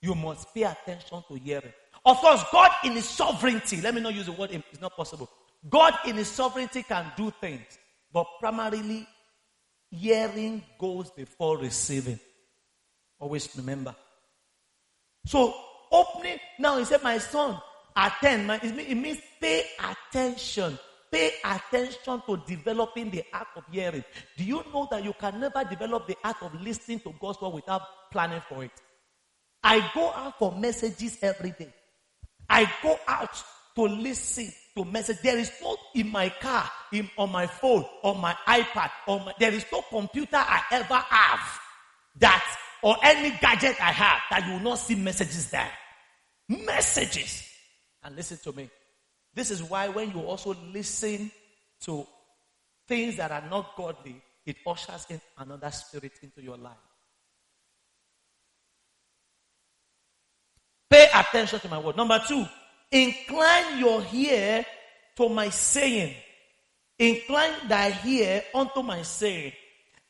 You must pay attention to hearing. Of course, God in His sovereignty, let me not use the word, it's not possible. God in His sovereignty can do things, but primarily, hearing goes before receiving. Always remember. So, opening, now he said, My son, attend. My, it means pay attention Pay attention to developing the art of hearing. Do you know that you can never develop the art of listening to God's word without planning for it? I go out for messages every day. I go out to listen to message. There is no in my car, in, on my phone, on my iPad, on my, there is no computer I ever have that or any gadget I have that you will not see messages there. Messages. And listen to me. This is why when you also listen to things that are not godly, it ushers in another spirit into your life. Pay attention to my word. Number two, incline your ear to my saying. Incline thy ear unto my saying.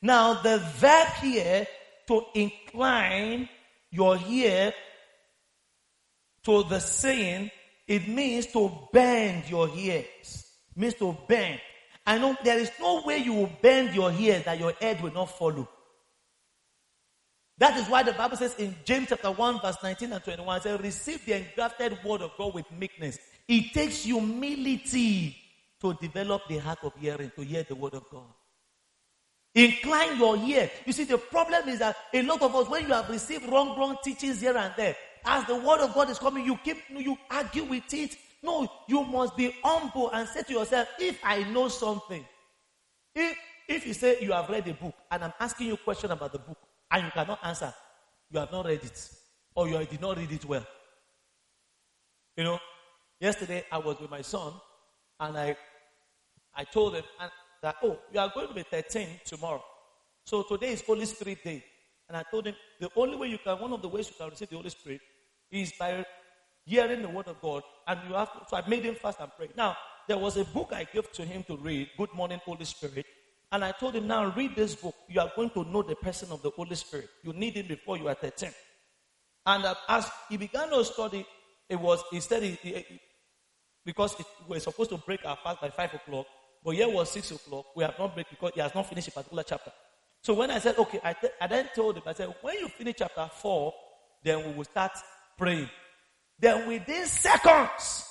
Now, the verb here to incline your ear to the saying it means to bend your ears. It means to bend. I know there is no way you will bend your ears that your head will not follow. That is why the Bible says in James chapter 1 verse 19 and 21, it says, receive the engrafted word of God with meekness. It takes humility to develop the heart of hearing, to hear the word of God. Incline your ear. You see, the problem is that a lot of us, when you have received wrong, wrong teachings here and there, as the word of God is coming, you keep, you argue with it. No, you must be humble and say to yourself, if I know something, if, if you say you have read a book and I'm asking you a question about the book and you cannot answer, you have not read it or you did not read it well. You know, yesterday I was with my son and I, I told him that, oh, you are going to be 13 tomorrow. So today is Holy Spirit Day. And I told him the only way you can, one of the ways you can receive the Holy Spirit is by hearing the word of God. And you have to, so I made him fast and pray. Now, there was a book I gave to him to read, Good Morning, Holy Spirit. And I told him, now read this book. You are going to know the person of the Holy Spirit. You need him before you are 13. And as he began to study, it was, he said, he, he, because it, we were supposed to break our fast by 5 o'clock, but here was 6 o'clock. We have not break because he has not finished a particular chapter. So when I said, okay, I, th- I then told him, I said, when you finish chapter 4, then we will start praying. Then within seconds,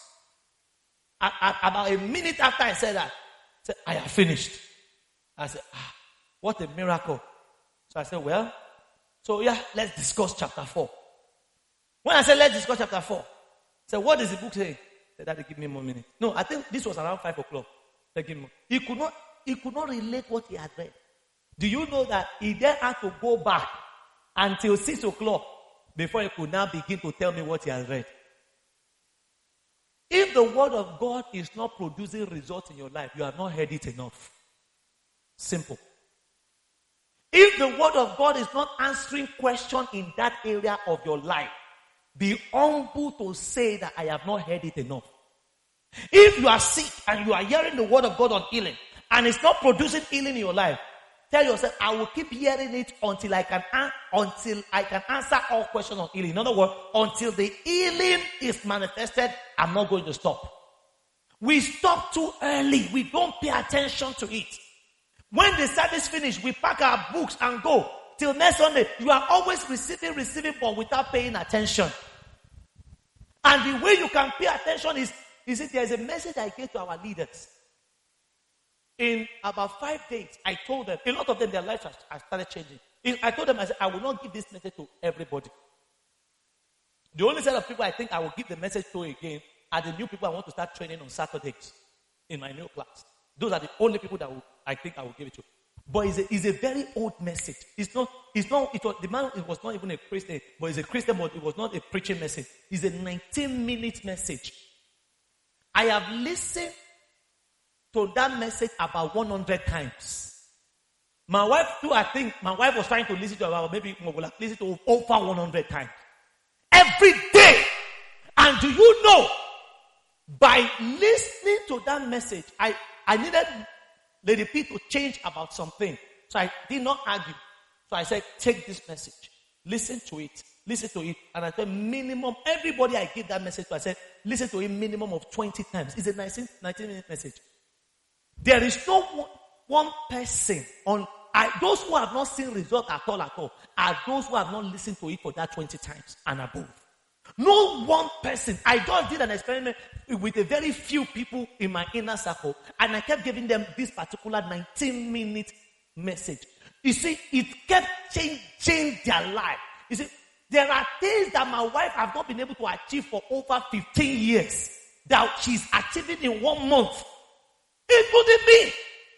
about a minute after I said that, I said, I have finished. I said, ah, what a miracle. So I said, well, so yeah, let's discuss chapter 4. When I said, let's discuss chapter 4, I said, what does the book say? said, Daddy, give me more minutes. No, I think this was around 5 o'clock. More. He could not, he could not relate what he had read. Do you know that he then had to go back until 6 o'clock before he could now begin to tell me what he had read. If the word of God is not producing results in your life, you have not heard it enough. Simple. If the word of God is not answering question in that area of your life, be humble to say that I have not heard it enough. If you are sick and you are hearing the word of God on healing and it's not producing healing in your life, Tell yourself, I will keep hearing it until I can until I can answer all questions on healing. In other words, until the healing is manifested, I'm not going to stop. We stop too early. We don't pay attention to it. When the service finish, we pack our books and go. Till next Sunday, you are always receiving, receiving, but without paying attention. And the way you can pay attention is, is it there's a message I gave to our leaders. In about five days, I told them, a lot of them, their lives have started changing. I told them, I said, I will not give this message to everybody. The only set of people I think I will give the message to again are the new people I want to start training on Saturdays in my new class. Those are the only people that will, I think I will give it to. But it's a, it's a very old message. It's not, it's not, it was, the man it was not even a Christian, but it's a Christian, but it was not a preaching message. It's a 19 minute message. I have listened to that message about 100 times. My wife too, I think, my wife was trying to listen to about maybe listen to over 100 times. Every day. And do you know, by listening to that message, I, I needed Lady P to change about something. So I did not argue. So I said, take this message. Listen to it. Listen to it. And I said, minimum, everybody I give that message to, I said, listen to it minimum of 20 times. It's a 19, 19 minute message. There is no one, person on, I, those who have not seen result at all at all are those who have not listened to it for that 20 times and above. No one person. I just did an experiment with a very few people in my inner circle, and I kept giving them this particular 19 minute message. You see, it kept changing their life. You see, there are things that my wife has not been able to achieve for over 15 years that she's achieving in one month. Including me.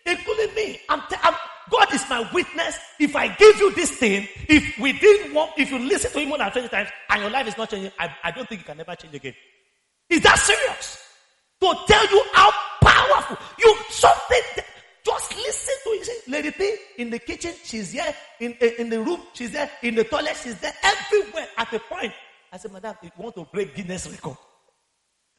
Including me. I'm, t- I'm God is my witness. If I give you this thing, if we didn't want, if you listen to him more than 20 times and your life is not changing, I, I don't think it can never change again. Is that serious? To tell you how powerful you something. Just listen to it. Lady P in the kitchen, she's here. In, eh, in the room, she's there. In the toilet, she's there. Everywhere at a point. I said, Madam, you want to break Guinness record,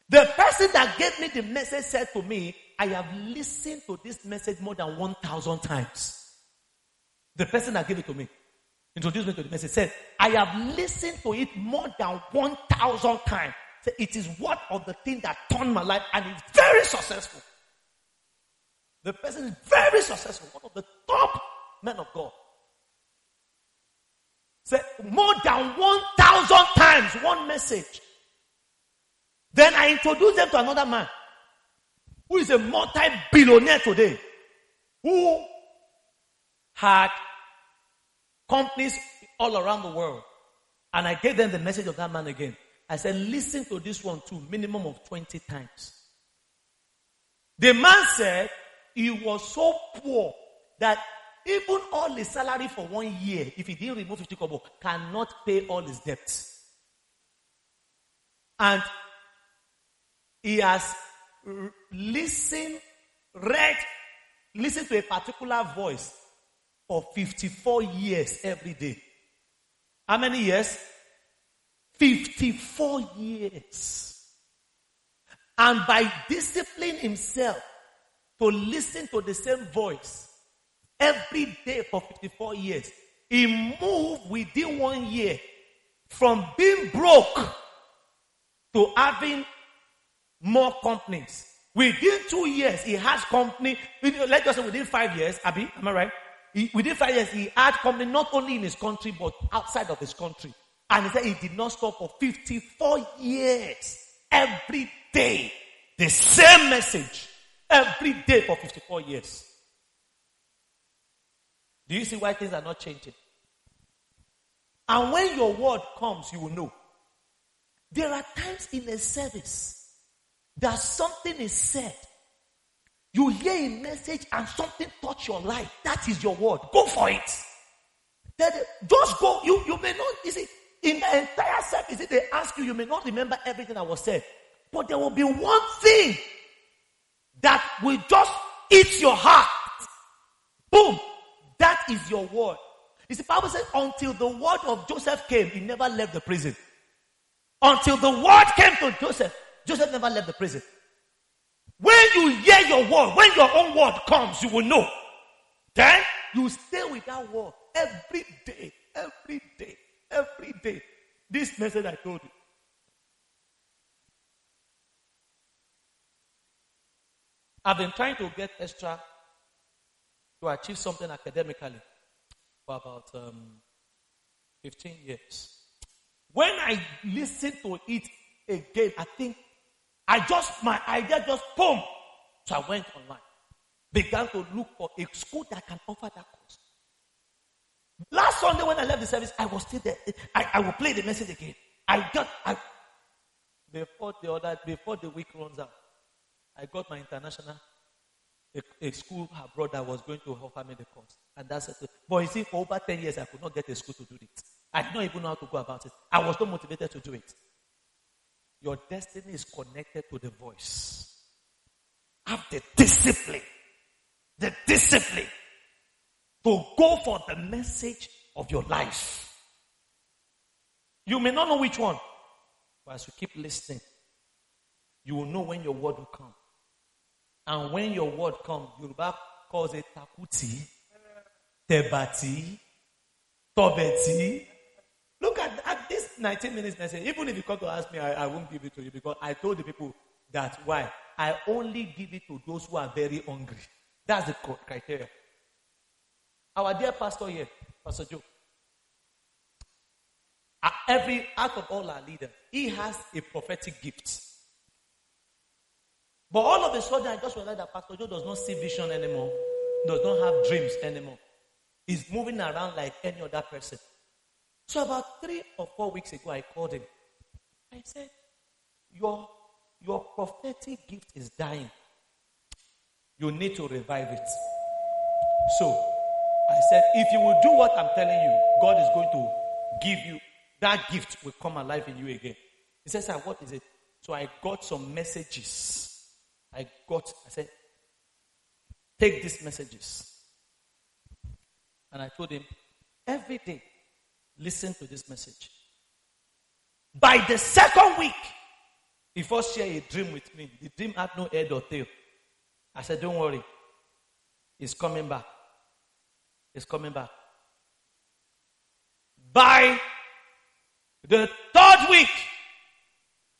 the person that gave me the message said to me, I have listened to this message more than 1,000 times. The person that gave it to me introduced me to the message said, I have listened to it more than 1,000 times. It is one of the things that turned my life and it's very successful. The person is very successful, one of the top men of God. Said more than 1,000 times one message. Then I introduced them to another man who is a multi-billionaire today, who had companies all around the world. And I gave them the message of that man again. I said, listen to this one too, minimum of 20 times. The man said he was so poor that even all his salary for one year, if he didn't remove 50 kobo, cannot pay all his debts. And he has listened, read, listened to a particular voice for 54 years every day. How many years? 54 years. And by disciplining himself to listen to the same voice every day for 54 years, he moved within one year from being broke to having more companies. Within two years, he has company. Let's just say within five years, Abby, am I right? He, within five years, he had company not only in his country but outside of his country. And he said he did not stop for 54 years. Every day, the same message. Every day for 54 years. Do you see why things are not changing? And when your word comes, you will know. There are times in a service that something is said. You hear a message and something touch your life. That is your word. Go for it. just go. You, you may not, you see, in the entire service, they ask you, you may not remember everything that was said. But there will be one thing that will just eat your heart. Boom. That is your word. You see, Bible says, until the word of Joseph came, he never left the prison. Until the word came to Joseph, Joseph never left the prison. When you hear your word, when your own word comes, you will know. Then you stay with that word every day, every day, every day. This message I told you. I've been trying to get extra to achieve something academically for about um, 15 years. When I listen to it again. I think I just, my idea just boom. So I went online, began to look for a school that can offer that course. Last Sunday when I left the service, I was still there. I, I will play the message again. I got, I, before the other, before the week runs out, I got my international, a, a school abroad that was going to offer me the course. And that's it. But you see, for over 10 years, I could not get a school to do it. I did not even know how to go about it. I was not motivated to do it. Your destiny is connected to the voice. Have the discipline. The discipline to go for the message of your life. You may not know which one, but as you keep listening, you will know when your word will come. And when your word comes, Yoruba calls it takuti, tebati, tobeti. Look at, at this 19 minutes message. Even if you come to ask me, I, I won't give it to you because I told the people that why? I only give it to those who are very hungry. That's the criteria. Our dear pastor here, Pastor Joe, every out of all our leaders, he has a prophetic gift. But all of a sudden, I just realized that Pastor Joe does not see vision anymore, does not have dreams anymore. He's moving around like any other person. So about three or four weeks ago, I called him. I said, Your your prophetic gift is dying. You need to revive it. So I said, if you will do what I'm telling you, God is going to give you that gift will come alive in you again. He says, what is it? So I got some messages. I got, I said, take these messages. And I told him, every day, listen to this message. By the second week, he first shared a dream with me. The dream had no head or tail. I said, Don't worry. He's coming back. He's coming back. By the third week,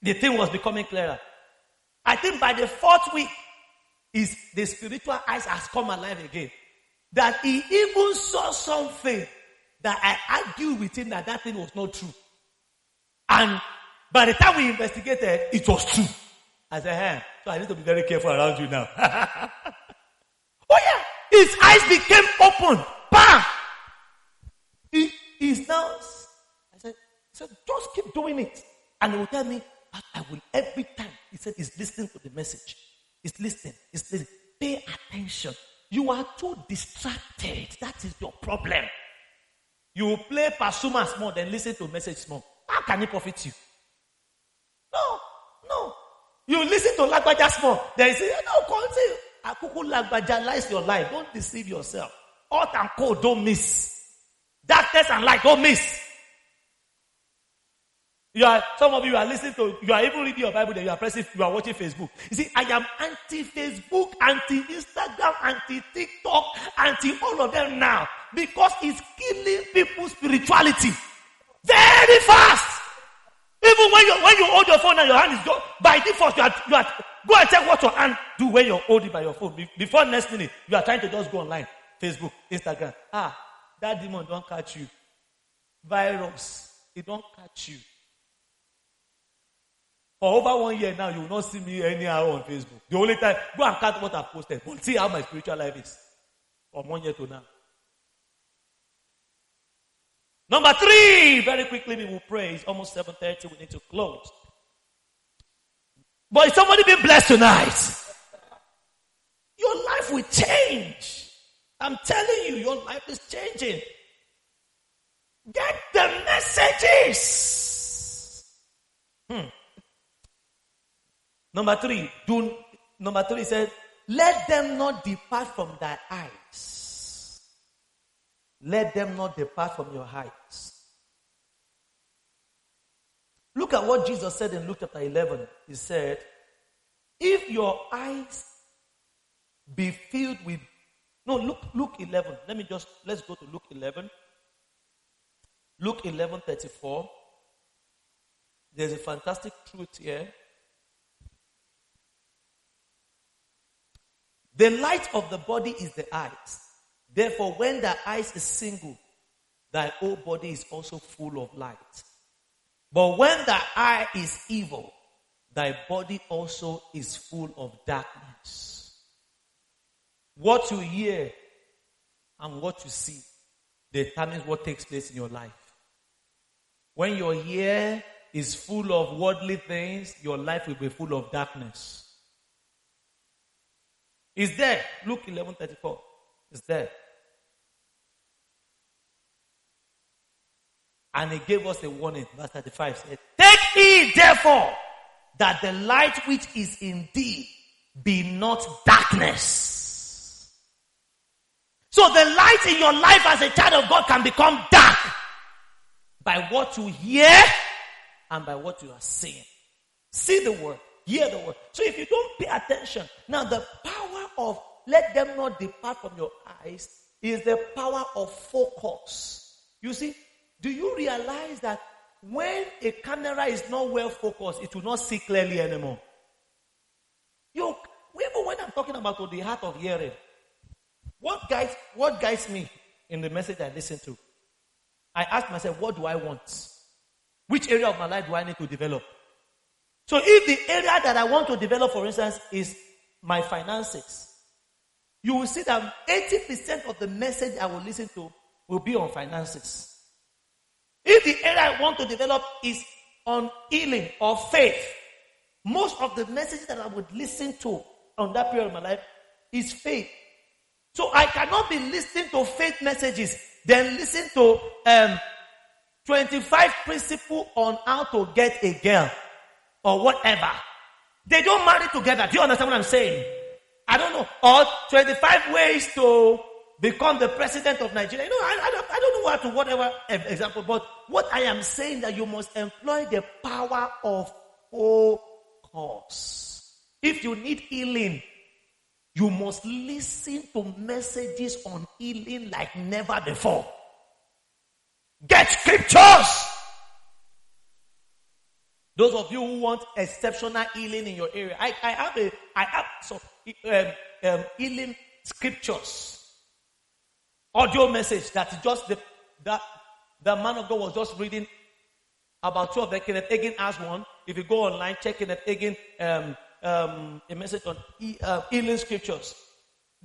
the thing was becoming clearer. I think by the fourth week, is the spiritual eyes has come alive again. That he even saw something that I argued with him that that thing was not true. And by the time we investigated, it was true. I said, hey, so I need to be very careful around you now. (laughs) oh yeah, his eyes became open. Bam! He is now. I said, said, just keep doing it. And he will tell me, will every time. He said, he's listening to the message. He's listening. He's listening. Pay attention. You are too distracted. That is your problem. You play Pasuma more than listen to message more. How can it profit you? No, no. You listen to Lagbaja small. Then you say, no, continue. Akuku Lagbaja lies your life. Don't deceive yourself. Hot and cold, don't miss. Darkness and light, don't miss. You are, some of you are listening to, you are even reading your Bible, then you are pressing, you are watching Facebook. You see, I am anti-Facebook, anti-Instagram, anti-TikTok, anti all of them now. Because it's killing people's spirituality. Very fast. Even when you when you hold your phone and your hand is go by default, you are, you are go and check what your hand do when you're holding by your phone. Before next minute, you are trying to just go online, Facebook, Instagram. Ah, that demon don't catch you. Virus, it don't catch you. For over one year now, you will not see me anyhow on Facebook. The only time, go and count what I've posted. But see how my spiritual life is. From one year to now. Number three, very quickly we will pray. It's almost 7.30. We need to close. But is somebody being blessed tonight? Your life will change. I'm telling you, your life is changing. Get the messages. Hmm. Number three, do, number three said, let them not depart from thy eyes. Let them not depart from your eyes. Look at what Jesus said in Luke chapter 11. He said, If your eyes be filled with. No, look Luke 11. Let me just, let's go to Luke 11. Luke 11 34. There's a fantastic truth here. The light of the body is the eyes. Therefore, when the eyes is single, thy whole body is also full of light. But when the eye is evil, thy body also is full of darkness. What you hear and what you see determines what takes place in your life. When your ear is full of worldly things, your life will be full of darkness. Is there? Luke 11 34. Is there. And he gave us a warning. Verse 35 said, Take heed therefore that the light which is in thee be not darkness. So the light in your life as a child of God can become dark by what you hear and by what you are seeing. See the word, hear the word. So if you don't pay attention, now the power of let them not depart from your eyes is the power of focus. You see, do you realize that when a camera is not well focused, it will not see clearly anymore? You, even when I'm talking about the heart of hearing, what guides, what guides me in the message I listen to? I ask myself, what do I want? Which area of my life do I need to develop? So if the area that I want to develop, for instance, is my finances, you will see that 80% of the message I will listen to will be on finances. If the area I want to develop is on healing or faith, most of the messages that I would listen to on that period of my life is faith. So I cannot be listening to faith messages, then listen to um, 25 principle on how to get a girl or whatever. They don't marry together. Do you understand what I'm saying? I don't know. Or 25 ways to become the president of Nigeria. You know, I, I, don't, I don't know what to whatever example, but what I am saying that you must employ the power of focus. If you need healing, you must listen to messages on healing like never before. Get scriptures. Those of you who want exceptional healing in your area, I, I have a, I have some um, um, healing scriptures, audio message that just the that the man of God was just reading about two of them. Kenneth Hagin has one. If you go online, check Kenneth Hagin um, um, a message on e, uh, healing scriptures.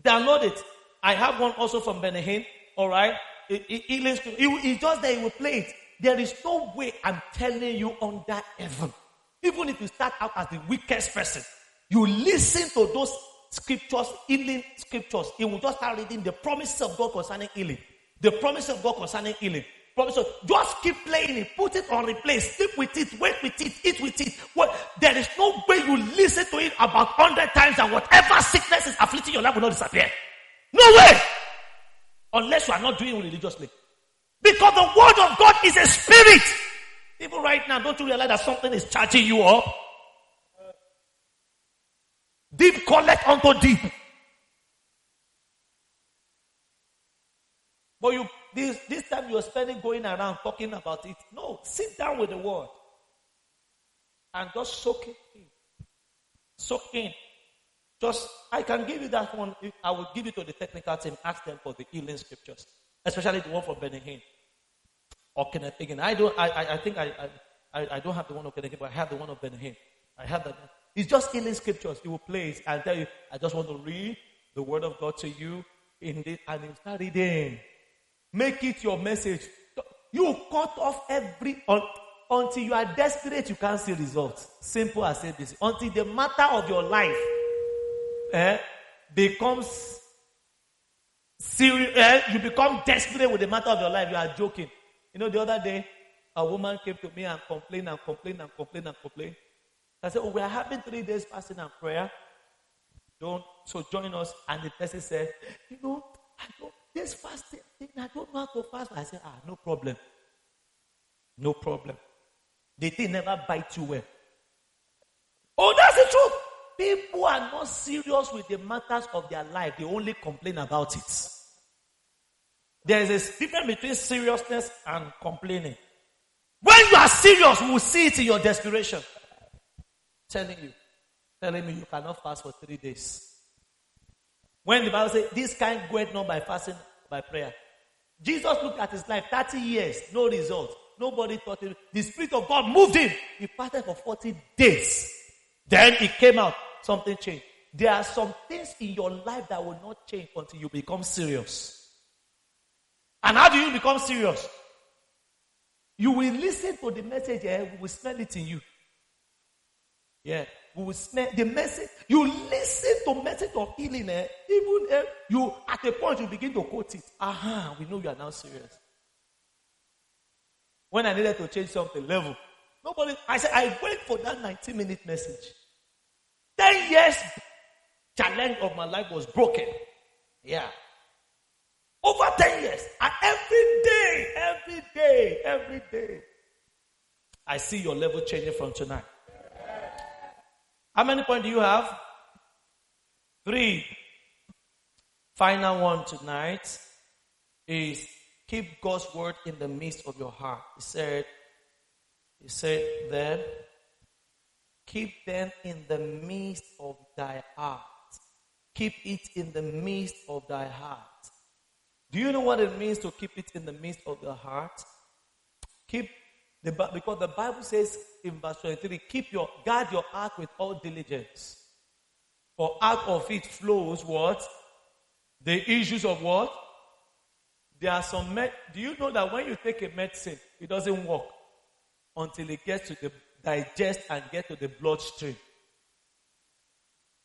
Download it. I have one also from Benny Hinn. All right, healing scripture. It's just that he will play it. There is no way I'm telling you under heaven. Even if you start out as the weakest person, you listen to those scriptures, healing scriptures. He will just start reading the promises of God concerning healing. The promise of God concerning healing. Promise of, just keep playing it, put it on replay, sleep with it, wait with it, eat with it. What, there is no way you listen to it about hundred times and whatever sickness is afflicting your life will not disappear. No way! Unless you are not doing it religiously. Because the word of God is a spirit. Even right now, don't you realize that something is charging you up? Deep collect unto deep. But you this this time you're spending going around talking about it. No, sit down with the word and just soak it in. Soak in. Just I can give you that one. I will give it to the technical team. Ask them for the healing scriptures, especially the one for Benny Hinn or Kenneth Hagin. I don't. I, I, I think I, I, I don't have the one of Kenneth but I have the one of Benny Hinn. I have that. It's just healing scriptures. He will play it and tell you, I just want to read the word of God to you in this, and you start reading. Make it your message. You cut off every until you are desperate, you can't see results. Simple as this. Until the matter of your life eh, becomes serious, eh, you become desperate with the matter of your life. You are joking. You know, the other day, a woman came to me and complained and complained and complained and complained. I said, Oh, we are having three days fasting and prayer. Don't so join us. And the person said, You know, I don't this fasting thing, I don't know how to fast. I said, Ah, no problem. No problem. The thing never bites you well. Oh, that's the truth. People are not serious with the matters of their life, they only complain about it. There is a difference between seriousness and complaining. When you are serious, we will see it in your desperation. Telling you, telling me you cannot fast for three days. When the Bible says this kind goeth not by fasting, by prayer. Jesus looked at his life, 30 years, no result. Nobody thought it. The Spirit of God moved him. He fasted for 40 days. Then he came out. Something changed. There are some things in your life that will not change until you become serious. And how do you become serious? You will listen to the message, eh? we will smell it in you. Yeah, we will smell the message. You listen to message of healing, eh? even eh, you at a point you begin to quote it. Aha, we know you are now serious. When I needed to change something, level. Nobody, I said, I wait for that 19 minute message. 10 years challenge of my life was broken. Yeah. Over 10 years. And every day, every day, every day. I see your level changing from tonight. How many points do you have? Three. Final one tonight is keep God's word in the midst of your heart. He said, He said then, keep them in the midst of thy heart. Keep it in the midst of thy heart. Do you know what it means to keep it in the midst of your heart? Keep the, because the Bible says in verse 23, keep your, guard your heart with all diligence. For out of it flows what? The issues of what? There are some, med- do you know that when you take a medicine, it doesn't work until it gets to the digest and get to the bloodstream.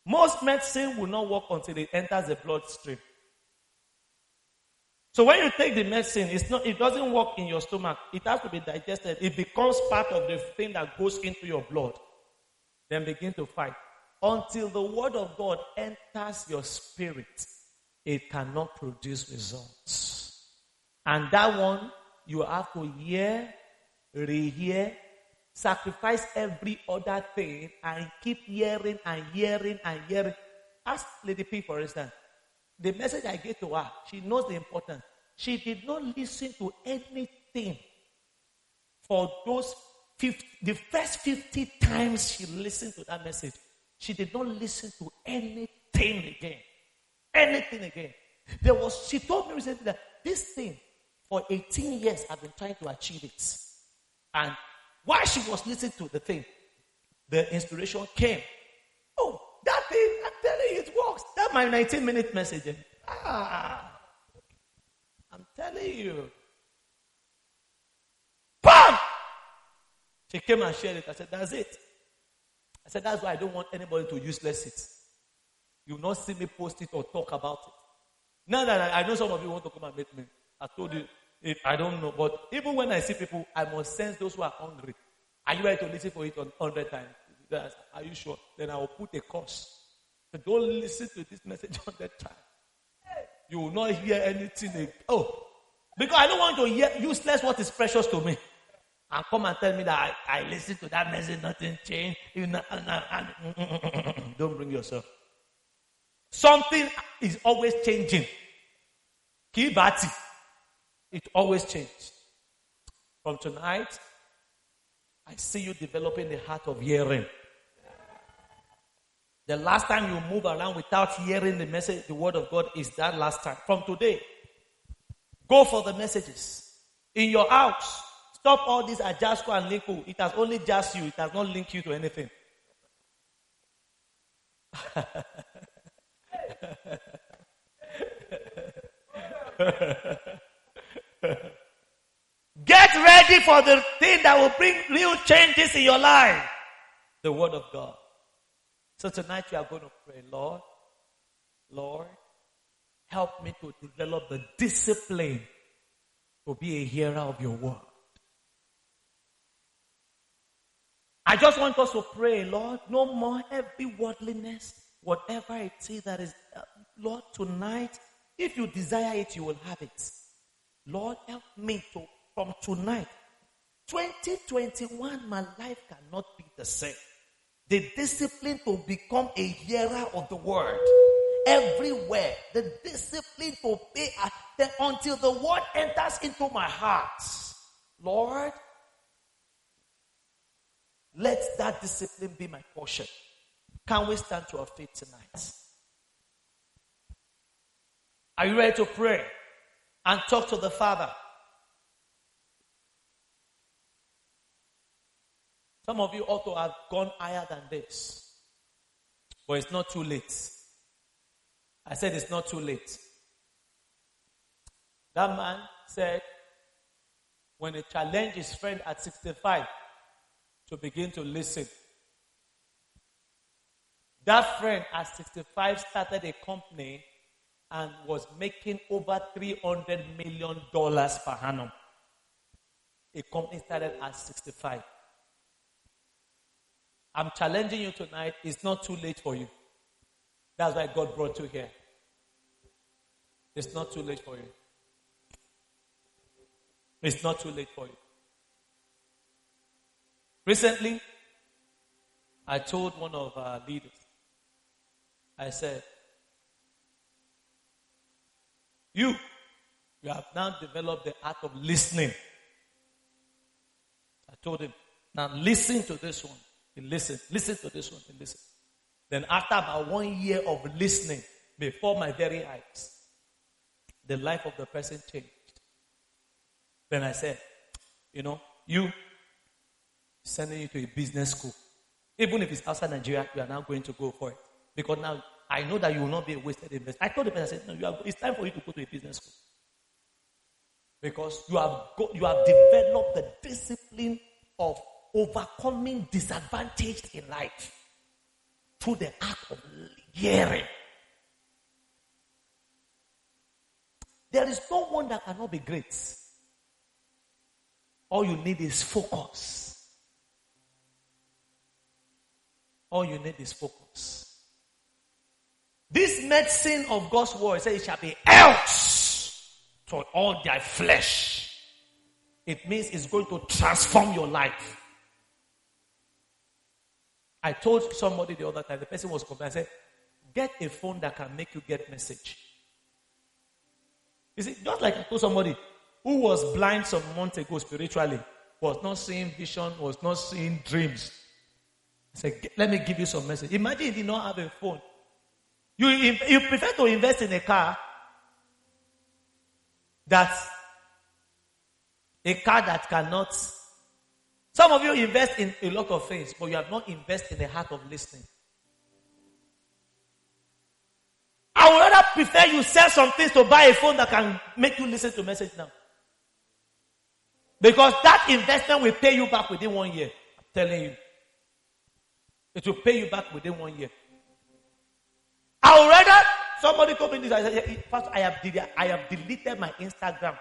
Most medicine will not work until it enters the bloodstream. So when you take the medicine, it's not, it doesn't work in your stomach. It has to be digested. It becomes part of the thing that goes into your blood. Then begin to fight. Until the word of God enters your spirit, it cannot produce results. And that one, you have to hear, rehear, sacrifice every other thing, and keep hearing and hearing and hearing. Ask Lady P, for instance. The message I gave to her, she knows the importance. She did not listen to anything for those 50, the first 50 times she listened to that message. She did not listen to anything again. Anything again. There was, she told me recently that this thing, for 18 years, I've been trying to achieve it. And while she was listening to the thing, the inspiration came. Oh, that thing, I'm telling you, it works. That's my 19 minute message. Ah, I'm telling you. Bam! She came and shared it. I said, That's it. I said, That's why I don't want anybody to useless it. You will not see me post it or talk about it. Now that I, I know some of you want to come and meet me, I told you, I don't know. But even when I see people, I must sense those who are hungry. Are you ready to listen for it on 100 times? Are you sure? Then I will put a curse. Don't listen to this message (laughs) 100 times. You will not hear anything. Oh, because I don't want to hear useless what is precious to me. And come and tell me that I, I listened to that message, nothing changed. You know, mm, mm, mm, don't bring yourself. Something is always changing. Kibati. It always changes. From tonight, I see you developing the heart of hearing. The last time you move around without hearing the message, the word of God is that last time. From today, go for the messages. In your house, stop all this Ajasco and Linku. It has only just you, it has not linked you to anything. (laughs) Get ready for the thing that will bring real changes in your life. The Word of God. So tonight you are going to pray, Lord, Lord, help me to develop the discipline to be a hearer of your word. I just want us to pray, Lord, no more heavy worldliness, whatever it is that is, uh, Lord, tonight, if you desire it, you will have it. Lord, help me to from tonight. 2021, my life cannot be the same. The discipline to become a hearer of the word everywhere. The discipline to pay until the word enters into my heart. Lord, let that discipline be my portion. Can we stand to our feet tonight? Are you ready to pray and talk to the Father? Some of you ought to have gone higher than this. But it's not too late. I said it's not too late. That man said, when he challenged his friend at 65 to begin to listen, that friend at 65 started a company and was making over $300 million per annum. A company started at 65. I'm challenging you tonight. It's not too late for you. That's why God brought you here. It's not too late for you. It's not too late for you. Recently, I told one of our leaders, I said, You, you have now developed the art of listening. I told him, Now listen to this one. He listened. Listen to this one. He listened. Then, after about one year of listening, before my very eyes, the life of the person changed. Then I said, You know, you sending you to a business school. Even if it's outside Nigeria, you are now going to go for it. Because now I know that you will not be a wasted investment. I told the person, I said, No, it's time for you to go to a business school. Because you have, go, you have developed the discipline of overcoming disadvantage in life through the act of hearing. There is no one that cannot be great. All you need is focus. All you need is focus. This medicine of God's word says it shall be else to all thy flesh. It means it's going to transform your life. I told somebody the other time, the person was complaining. I said, get a phone that can make you get message. You see, just like I told somebody who was blind some months ago spiritually, was not seeing vision, was not seeing dreams. I said, let me give you some message. Imagine you did not have a phone. You, you prefer to invest in a car that a car that cannot some of you invest in a lot of things, but you have not invested in the heart of listening. I would rather prefer you sell some things to buy a phone that can make you listen to message now. Because that investment will pay you back within one year. I'm telling you. It will pay you back within one year. I would rather somebody told me this. I said, Pastor, I have deleted my Instagram.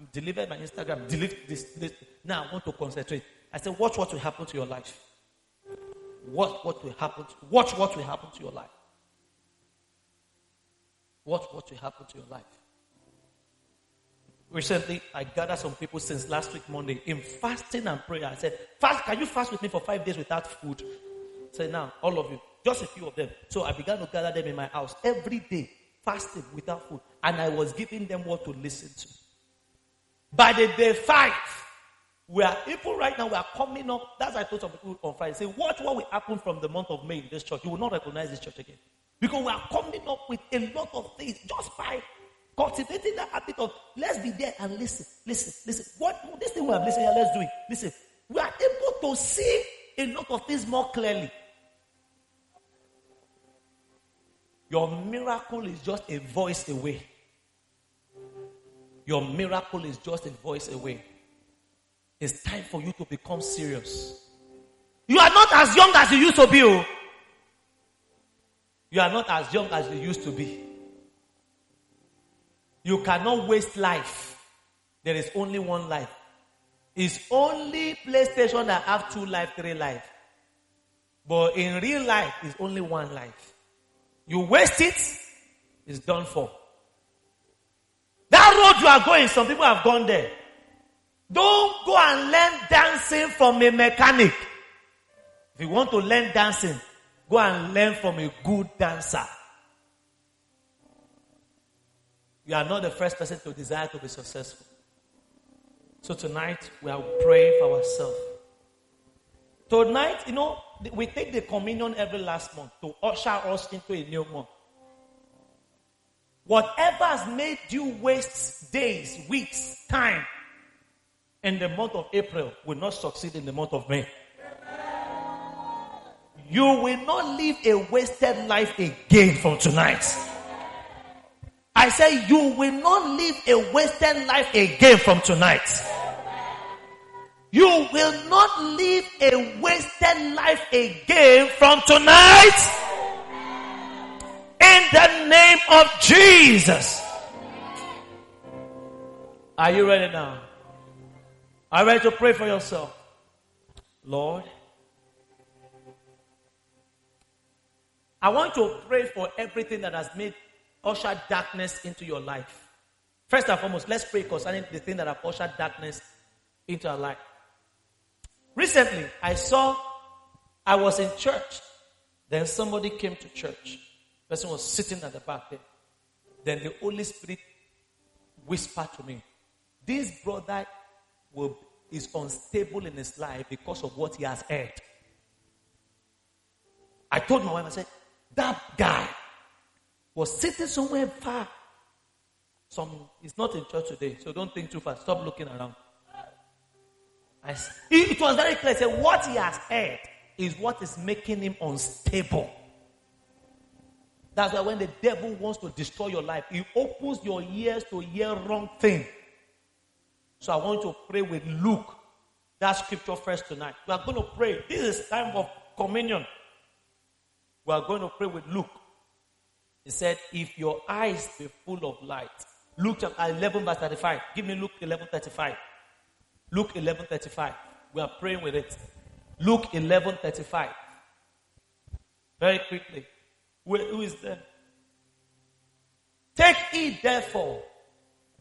I'm deleted my Instagram. Delete this, this. Now I want to concentrate. I said, watch what will happen to your life. Watch what will happen. To, watch what will happen to your life. Watch what will happen to your life. Recently, I gathered some people since last week Monday in fasting and prayer. I said, "Fast, can you fast with me for five days without food?" Said, "Now, all of you, just a few of them." So I began to gather them in my house every day, fasting without food, and I was giving them what to listen to. By the day five, we are people right now. We are coming up. That's why I told some people on Friday. Say, watch what will happen from the month of May in this church. You will not recognize this church again because we are coming up with a lot of things just by cultivating that habit of let's be there and listen, listen, listen. What this thing we have listened here, let's do it. Listen, we are able to see a lot of things more clearly. Your miracle is just a voice away. Your miracle is just a voice away. It's time for you to become serious. You are not as young as you used to be. Oh. You are not as young as you used to be. You cannot waste life. There is only one life. It's only PlayStation that have two life, three life. But in real life, it's only one life. You waste it, it's done for. That road you are going, some people have gone there. Don't go and learn dancing from a mechanic. If you want to learn dancing, go and learn from a good dancer. You are not the first person to desire to be successful. So tonight, we are praying for ourselves. Tonight, you know, we take the communion every last month to usher us into a new month. Whatever has made you waste days, weeks, time in the month of April will not succeed in the month of May. You will not live a wasted life again from tonight. I say you will not live a wasted life again from tonight. You will not live a wasted life again from tonight. In the name of Jesus. Are you ready now? Are you ready to pray for yourself? Lord, I want to pray for everything that has made usher darkness into your life. First and foremost, let's pray concerning the thing that have ushered darkness into our life. Recently, I saw I was in church. Then somebody came to church. Person was sitting at the back there. Then the Holy Spirit whispered to me, This brother will, is unstable in his life because of what he has heard. I told my wife, I said, That guy was sitting somewhere far. Some he's not in church today, so don't think too fast. Stop looking around. I, it was very clear. I Said what he has heard is what is making him unstable. That's why when the devil wants to destroy your life, he opens your ears to hear wrong thing. So I want to pray with Luke. That scripture first tonight. We are going to pray. This is time of communion. We are going to pray with Luke. He said, If your eyes be full of light. Luke chapter uh, 11, verse 35. Give me Luke 11, 35. Luke 11, 35. We are praying with it. Luke 11, 35. Very quickly. Who is there? Take heed, therefore,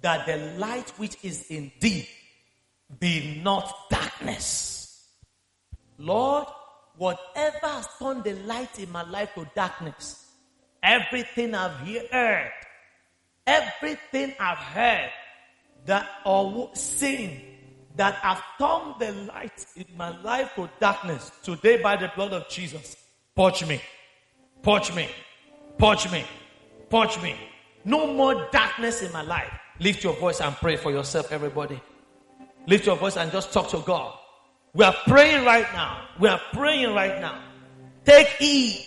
that the light which is in thee be not darkness. Lord, whatever has turned the light in my life to darkness, everything I've heard, everything I've heard that or seen that have turned the light in my life to darkness, today by the blood of Jesus, purge me, purge me, purge me, purge me. No more darkness in my life. Lift your voice and pray for yourself, everybody. Lift your voice and just talk to God. We are praying right now. We are praying right now. Take heed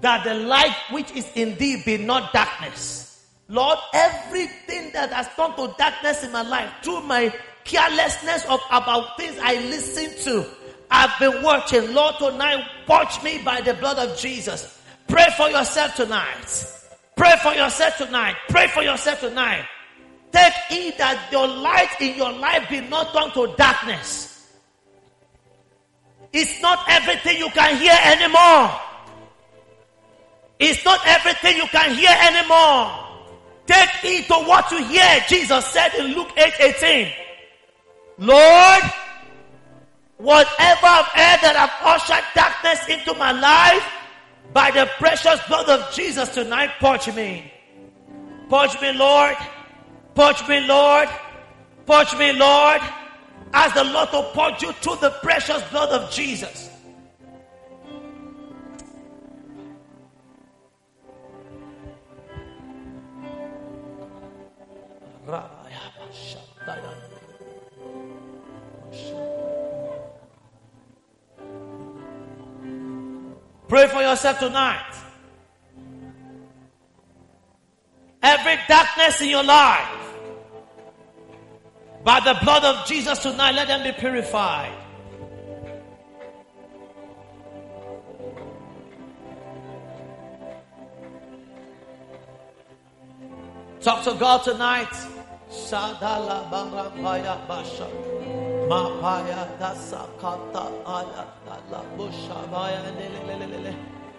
that the light which is in thee be not darkness. Lord, everything that has turned to darkness in my life through my carelessness of about things I listen to, I've been watching. Lord, tonight, watch me by the blood of Jesus. Pray for yourself tonight. Pray for yourself tonight. Pray for yourself tonight. Take heed that your light in your life be not turned to darkness. It's not everything you can hear anymore. It's not everything you can hear anymore. Take heed to what you hear. Jesus said in Luke 8 18. Lord, whatever I've that I've ushered darkness into my life, by the precious blood of Jesus tonight, purge me. Purge me, Lord. Purge me, Lord. Purge me, Lord. Ask the Lord to purge you through the precious blood of Jesus. Pray for yourself tonight. Every darkness in your life, by the blood of Jesus tonight, let them be purified. Talk to God tonight. Mapaya dasa kata aya dala busha baya nelelelele.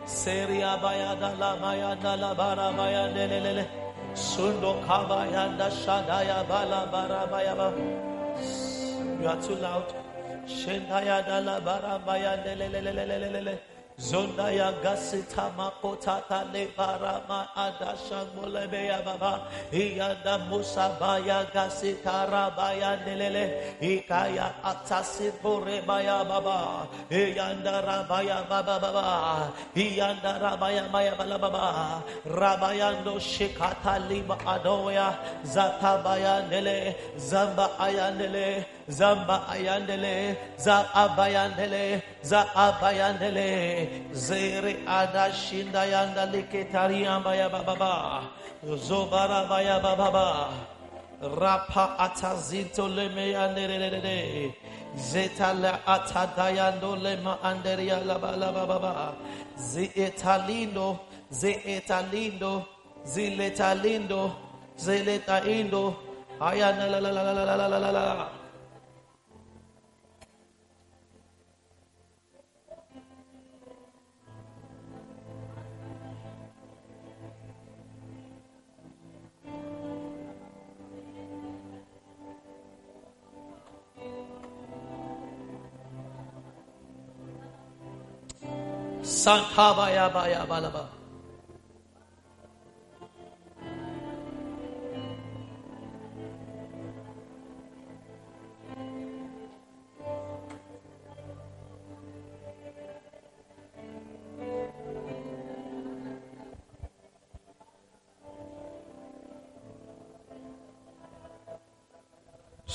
Seria baya dala baya dala bara baya nelelele. Sundo kabaya dasha daya bala bara baya ba. You are too loud. Shendaya dala bara baya nelelelelelele. Zonda ya gasita makota le barama adasha molebe ya baba. Iyanda musa baya gasita rabaya nelele. Ikaya atasi bore baya baba. Iyanda rabaya baba baba. Iyanda rabaya baya baba. Baba rabayando shikata lima adoya. Zata baya nele. Zamba ayandele zamba ayandele za abayandele za abayandele Zere adashinda yanda liketariamba ya baba. Zobara baya baba. Rapa atazinto leme yanderere. Zeta la atadayando lema anderia la bala baba. Ze etalindo, ze etalindo, zileta lindo, zeleta indo. Ayana la la la la la la la la. santa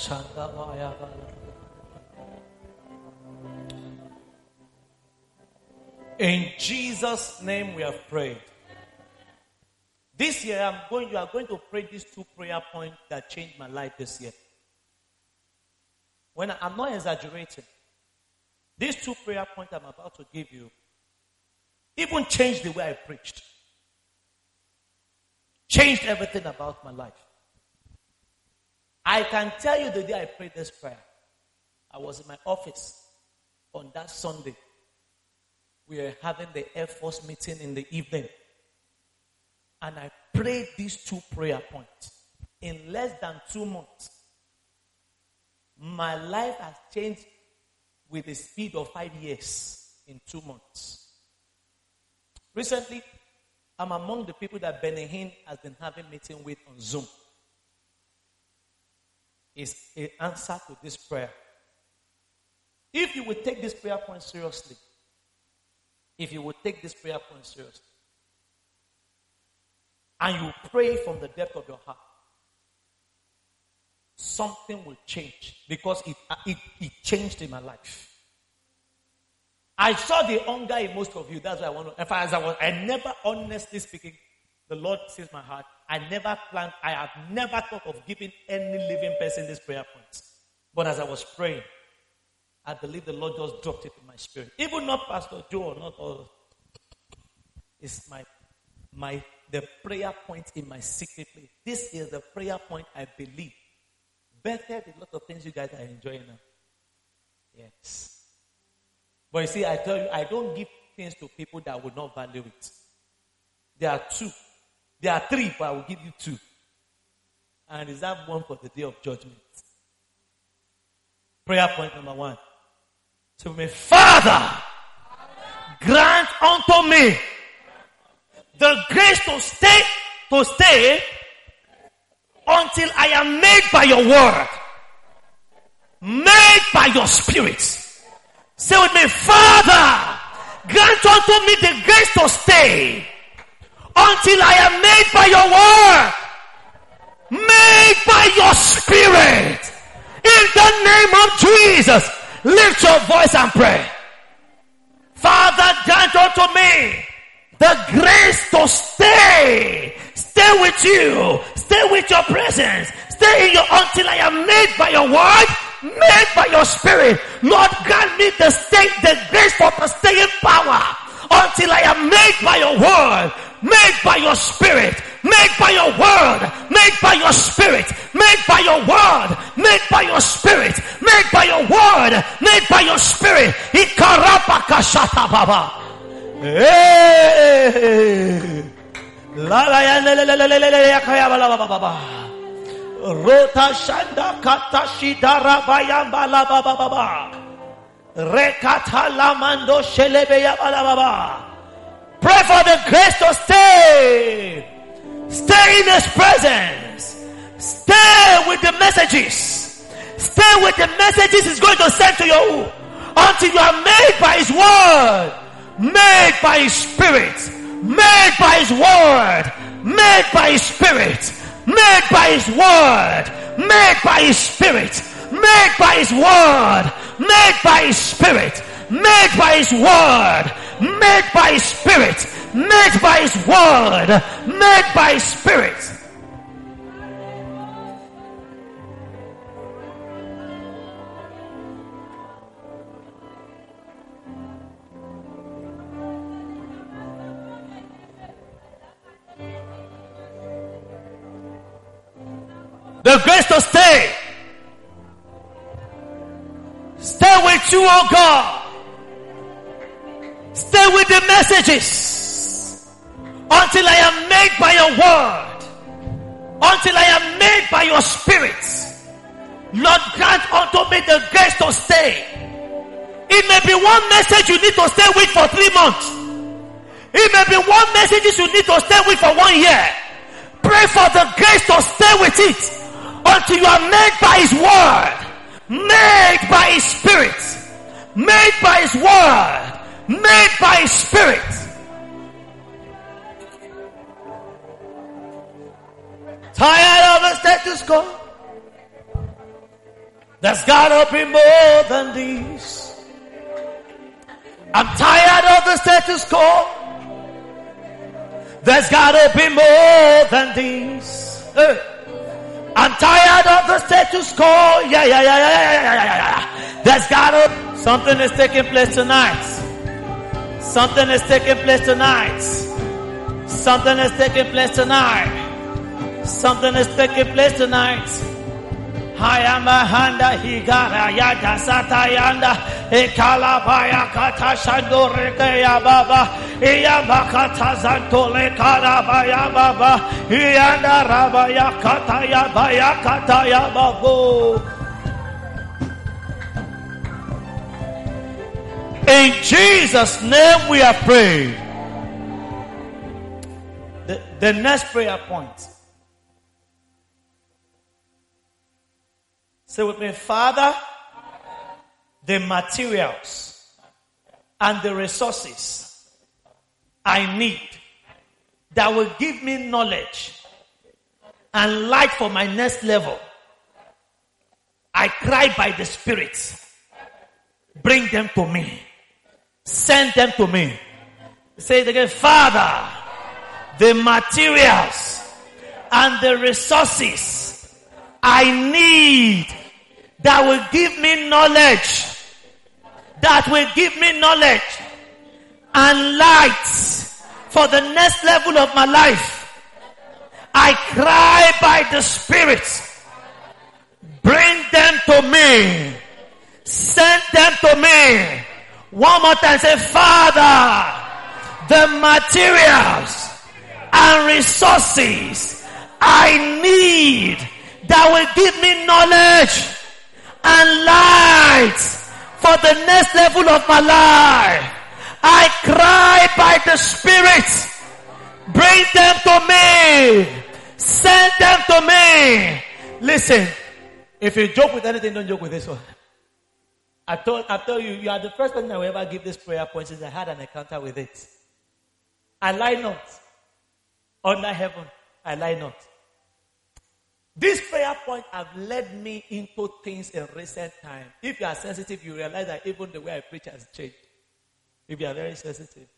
Sankabayabalaba. In Jesus' name we have prayed. This year I'm going, you are going to pray these two prayer points that changed my life this year. When I, I'm not exaggerating, these two prayer points I'm about to give you even changed the way I preached. Changed everything about my life. I can tell you the day I prayed this prayer, I was in my office on that Sunday we were having the Air Force meeting in the evening. And I prayed these two prayer points. In less than two months, my life has changed with the speed of five years in two months. Recently, I'm among the people that Benny has been having meeting with on Zoom. Is an answer to this prayer. If you would take this prayer point seriously, if you would take this prayer point seriously and you pray from the depth of your heart, something will change because it, uh, it, it changed in my life. I saw the hunger in most of you. That's why I want to. As I was, I never, honestly speaking, the Lord sees my heart. I never planned. I have never thought of giving any living person this prayer point. But as I was praying, I believe the Lord just dropped it in my spirit. Even not Pastor Joe not all. It's my my the prayer point in my secret place. This is the prayer point I believe. Better a lot of things you guys are enjoying now. Yes. But you see, I tell you, I don't give things to people that would not value it. There are two. There are three, but I will give you two. And reserve one for the day of judgment. Prayer point number one to me, Father, grant unto me the grace to stay, to stay until I am made by your word, made by your spirit. Say with me, Father, grant unto me the grace to stay until I am made by your word, made by your spirit. In the name of Jesus. Lift your voice and pray. Father, grant unto me the grace to stay. Stay with you. Stay with your presence. Stay in your until I am made by your word, made by your spirit. Lord, grant me the state, the grace for the staying power until I am made by your word, made by your spirit, made by your word, made by your spirit, made by your word, made by your spirit, made by your word, made by your spirit. Rota shanda katashida rabayamba bala baba baba. Rekata lamando shelebeya bala baba. Pray for the grace to stay. Stay in His presence. Stay with the messages. Stay with the messages He's going to send to you until you are made by His word, made by His Spirit, made by His word, made by His Spirit, made by His word, made by His Spirit, made by His word, made by His Spirit, made by His word, made by His Spirit, made by His word, made by His Spirit. The grace to stay. Stay with you, oh God. Stay with the messages until I am made by your word. Until I am made by your spirit. Lord, grant unto me the grace to stay. It may be one message you need to stay with for three months. It may be one message you need to stay with for one year. Pray for the grace to stay with it until you are made by his word, made by his spirit, made by his word, made by his spirit. Tired of the status quo? There's gotta be more than this. I'm tired of the status quo. There's gotta be more than this. Hey. I'm tired of the status quo. Yeah, yeah, yeah, yeah, yeah, yeah, yeah, yeah. There's gotta something is taking place tonight. Something is taking place tonight. Something is taking place tonight. Something is taking place tonight. Hayama handa higara yada satayanda ekala baya kata shandore ya baba iyamba kata zantole kara baya baba iyanda rabaya kata ya baya kata ya babu. In Jesus' name we are praying. The, the next prayer point. Say with me, Father, the materials and the resources I need that will give me knowledge and light for my next level. I cry by the Spirit. Bring them to me. Send them to me. Say it again, Father, the materials and the resources I need that will give me knowledge, that will give me knowledge and light for the next level of my life. I cry by the Spirit. Bring them to me. Send them to me. One more time say, Father, the materials and resources I need that will give me knowledge and light for the next level of my life. I cry by the Spirit. Bring them to me. Send them to me. Listen, if you joke with anything, don't joke with this one. I told, I tell you, you are the first person I will ever give this prayer point since I had an encounter with it. I lie not. Under heaven, I lie not. This prayer point have led me into things in recent time. If you are sensitive, you realize that even the way I preach has changed. If you are very sensitive.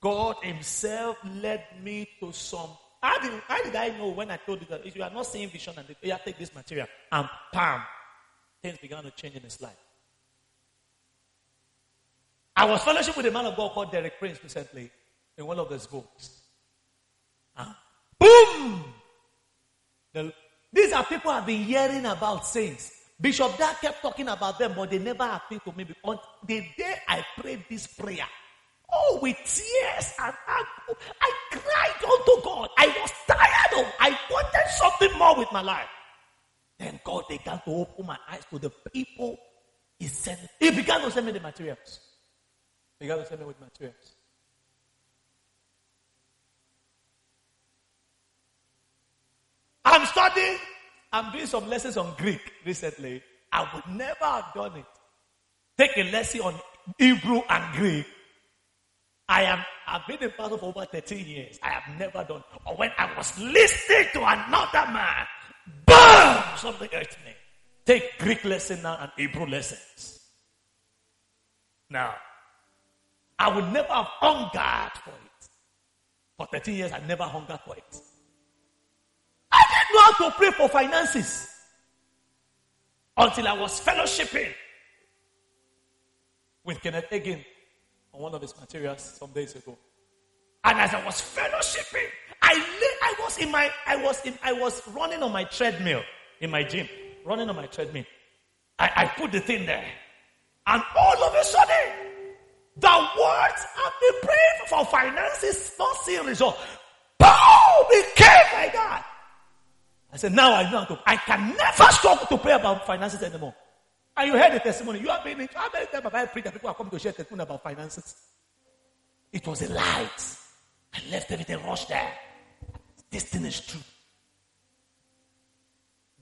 God Himself led me to some. How did, how did I know when I told you that if you are not seeing vision and you take this material and bam, things began to change in his life? I was fellowship with a man of God called Derek Prince recently in one of his books. Boom! The, these are people I've been hearing about saints. Bishop Dad kept talking about them, but they never appealed to me because the day I prayed this prayer, oh, with tears and I, I cried unto God. I was tired of, I wanted something more with my life. Then God began to open my eyes to the people He sent. He began to send me the materials. He began to send me with materials. I'm studying. I'm doing some lessons on Greek recently. I would never have done it. Take a lesson on Hebrew and Greek. I am, I've been a pastor for over 13 years. I have never done. Or when I was listening to another man, boom, something hurt me. Take Greek lesson now and Hebrew lessons. Now, I would never have hungered for it. For 13 years, I never hungered for it. Didn't how to pray for finances until I was fellowshipping with Kenneth Hagin on one of his materials some days ago. And as I was fellowshipping, I lay, I was in my I was in I was running on my treadmill in my gym, running on my treadmill. I, I put the thing there. And all of a sudden, the words I've been praying for finances, not seeing results. Boom! It came like that. I said, now I know how to, I can never stop to pray about finances anymore. And you heard the testimony. You have been in, how many times have I prayed that people are coming to share testimony about finances? It was a light. I left everything rushed there. This thing is true.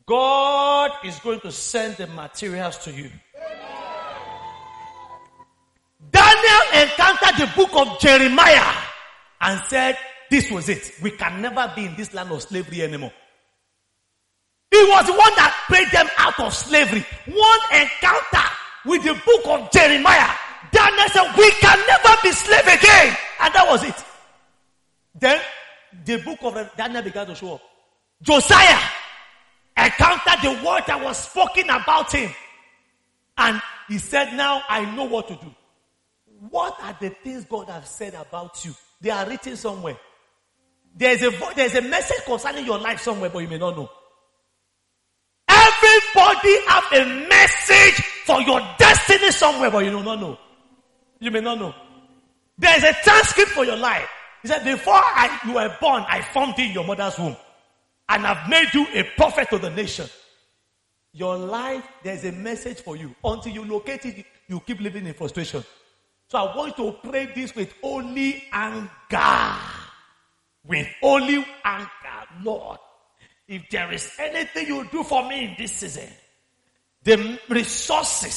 God is going to send the materials to you. Daniel encountered the book of Jeremiah and said, This was it. We can never be in this land of slavery anymore. He was the one that paid them out of slavery. One encounter with the book of Jeremiah. Daniel said, we can never be slave again. And that was it. Then the book of Daniel began to show up. Josiah encountered the word that was spoken about him. And he said, now I know what to do. What are the things God has said about you? They are written somewhere. There's a, there's a message concerning your life somewhere, but you may not know. Everybody have a message for your destiny somewhere, but you do not know. You may not know. There is a transcript for your life. He said, before I, you were born, I formed you in your mother's womb. And I've made you a prophet to the nation. Your life, there's a message for you. Until you locate it, you keep living in frustration. So I want you to pray this with only anger. With only anger. Lord, if there is anything you do for me in this season, the resources,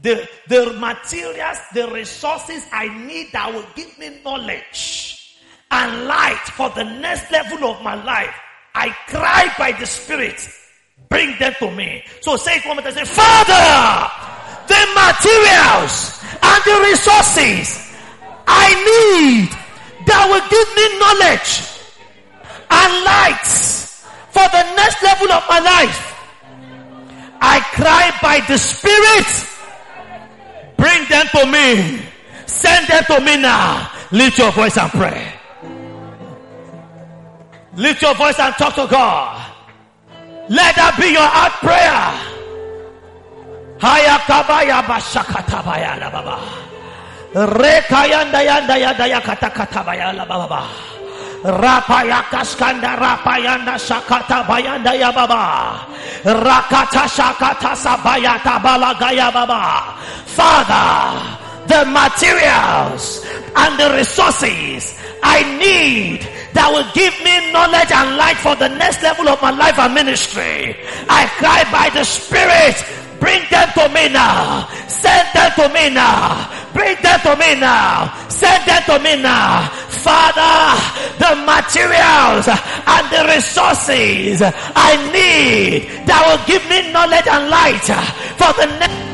the, the materials, the resources I need that will give me knowledge and light for the next level of my life, I cry by the Spirit, bring them to me. So say it one more time, say, Father, the materials and the resources I need that will give me knowledge and lights for the next level of my life. I cry by the Spirit. Bring them to me. Send them to me now. Lift your voice and pray. Lift your voice and talk to God. Let that be your heart prayer. Haya kabaya bashakatabaya la baba. Rekayanda yanda yanda la baba. Rapayakaskanda rapayanda sakata bayanda ya baba. Rakata sakata sabayata balagaya baba. Father, the materials and the resources I need that will give me knowledge and light for the next level of my life and ministry. I cry by the Spirit, bring them to me now. Send them to me now. Bring them to me now. Send them to me now. Father, the materials and the resources I need that will give me knowledge and light for the next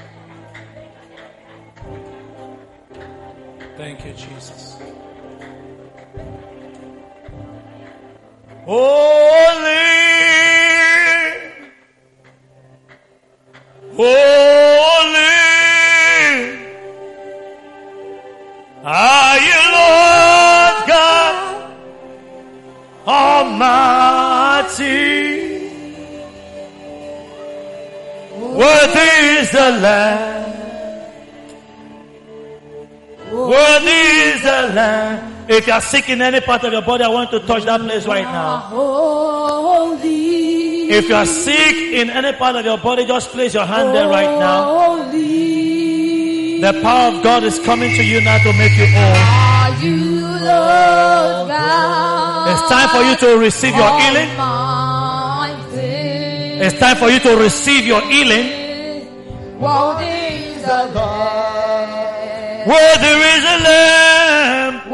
Thank you, Jesus. Holy, holy, If you are sick in any part of your body, I want to touch that place right now. If you are sick in any part of your body, just place your hand there right now. The power of God is coming to you now to make you whole. It's time for you to receive your healing. It's time for you to receive your healing. Worthy is the Lamb. Where there is a lamb,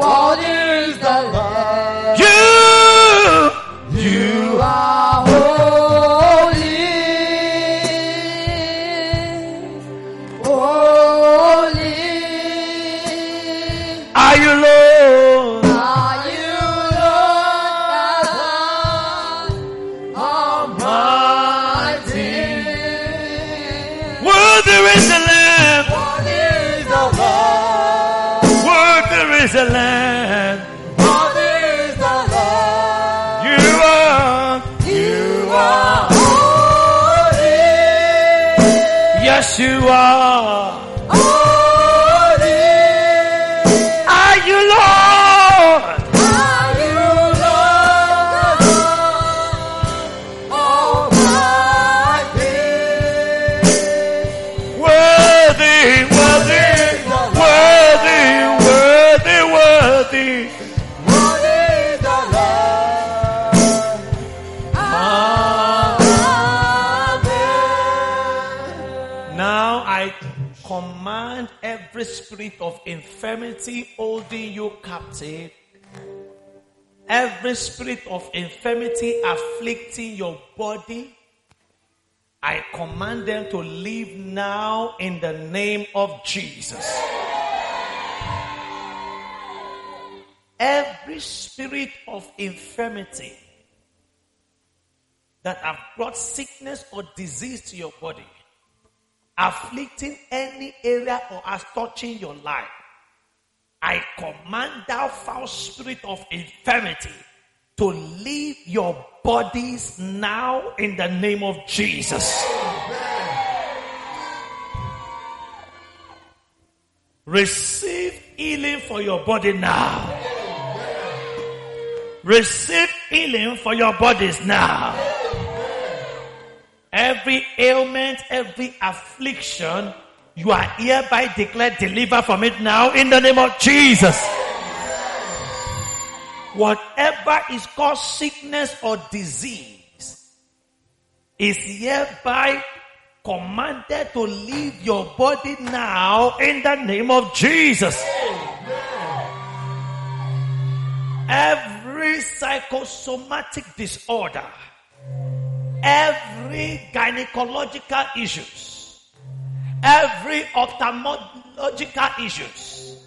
spirit of infirmity holding you captive, every spirit of infirmity afflicting your body. I command them to leave now in the name of Jesus. Every spirit of infirmity that have brought sickness or disease to your body, afflicting any area or as touching your life, I command thou foul spirit of infirmity to leave your bodies now in the name of Jesus. Receive healing for your body now. Receive healing for your bodies now. Every ailment, every affliction, you are hereby declared deliver from it now in the name of Jesus. Whatever is called sickness or disease is hereby commanded to leave your body now in the name of Jesus. Every psychosomatic disorder, every gynecological issues, every ophthalmological issues,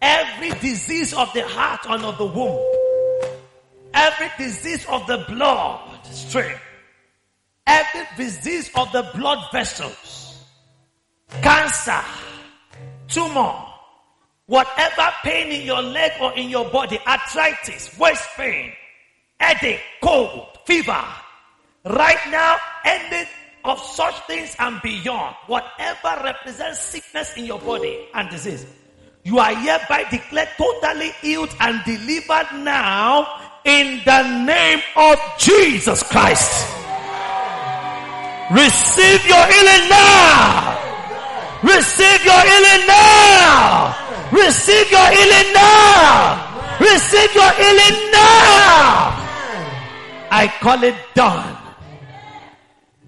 every disease of the heart and of the womb, every disease of the blood stream, every disease of the blood vessels, cancer, tumor, whatever pain in your leg or in your body, arthritis, waist pain, headache, cold, fever, right now, any of such things and beyond, whatever represents sickness in your body and disease, you are hereby declared totally healed and delivered now in the name of Jesus Christ. Receive your healing now. Receive your healing now. Receive your healing now. receive your healing now. I call it done.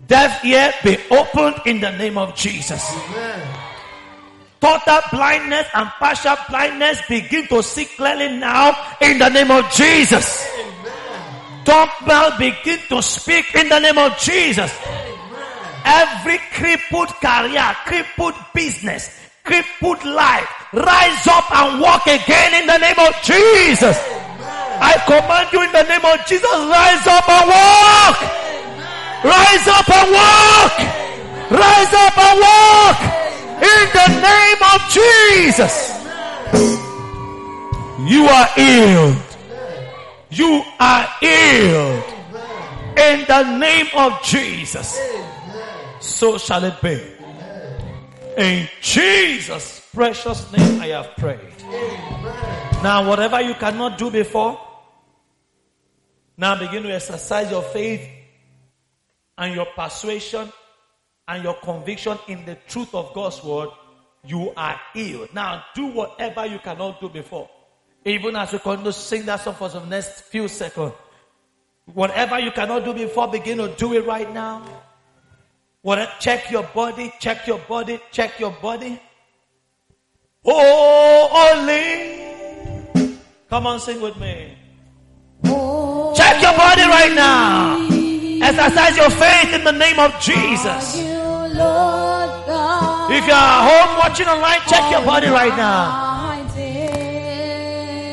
Deaf ear be opened in the name of Jesus. Total blindness and partial blindness begin to see clearly now in the name of Jesus. Tongue mouth begin to speak in the name of Jesus. Every crippled career, crippled business, crippled life, rise up and walk again in the name of Jesus. I command you in the name of Jesus, rise up and walk. Rise up and walk. Rise up and walk in the name of Jesus. You are healed. You are healed in the name of Jesus. So shall it be. In Jesus' precious name I have prayed. Now, whatever you cannot do before, now begin to exercise your faith and your persuasion and your conviction in the truth of God's word. You are healed. Now, do whatever you cannot do before. Even as we continue to sing that song for the next few seconds. Whatever you cannot do before, begin to do it right now. What, check your body, check your body, check your body. Oh, Holy. Come on, sing with me. Check your body right now. Exercise your faith in the name of Jesus. If you are home watching online, check your body right now.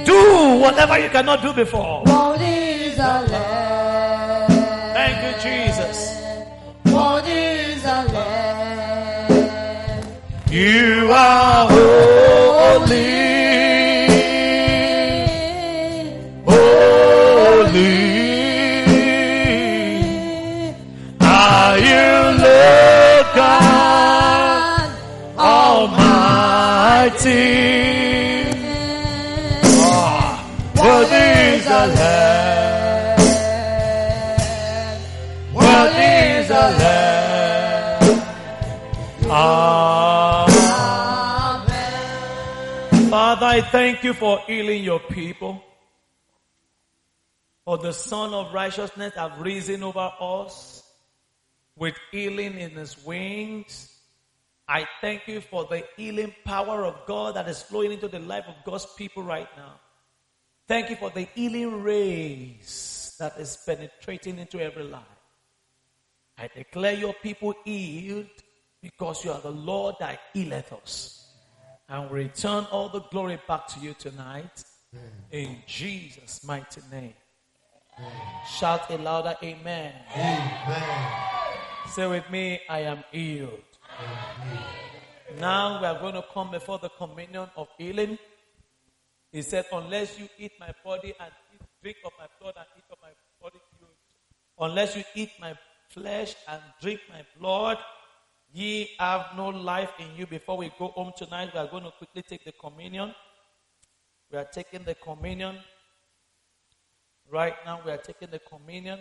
Do whatever you cannot do before. Thank you, Jesus. You are holy. Holy. Amen. Father, I thank you for healing your people. For the Sun of Righteousness have risen over us with healing in his wings. I thank you for the healing power of God that is flowing into the life of God's people right now. Thank you for the healing rays that is penetrating into every life. I declare your people healed because you are the Lord that healeth us. And we return all the glory back to you tonight. Mm. In Jesus' mighty name. Shout a louder amen. Say with me, I am healed. Now we are going to come before the communion of healing. He said, Unless you eat my body and eat, drink of my blood and eat of my body, you, unless you eat my flesh and drink my blood, ye have no life in you. Before we go home tonight, we are going to quickly take the communion. We are taking the communion. Right now, we are taking the communion.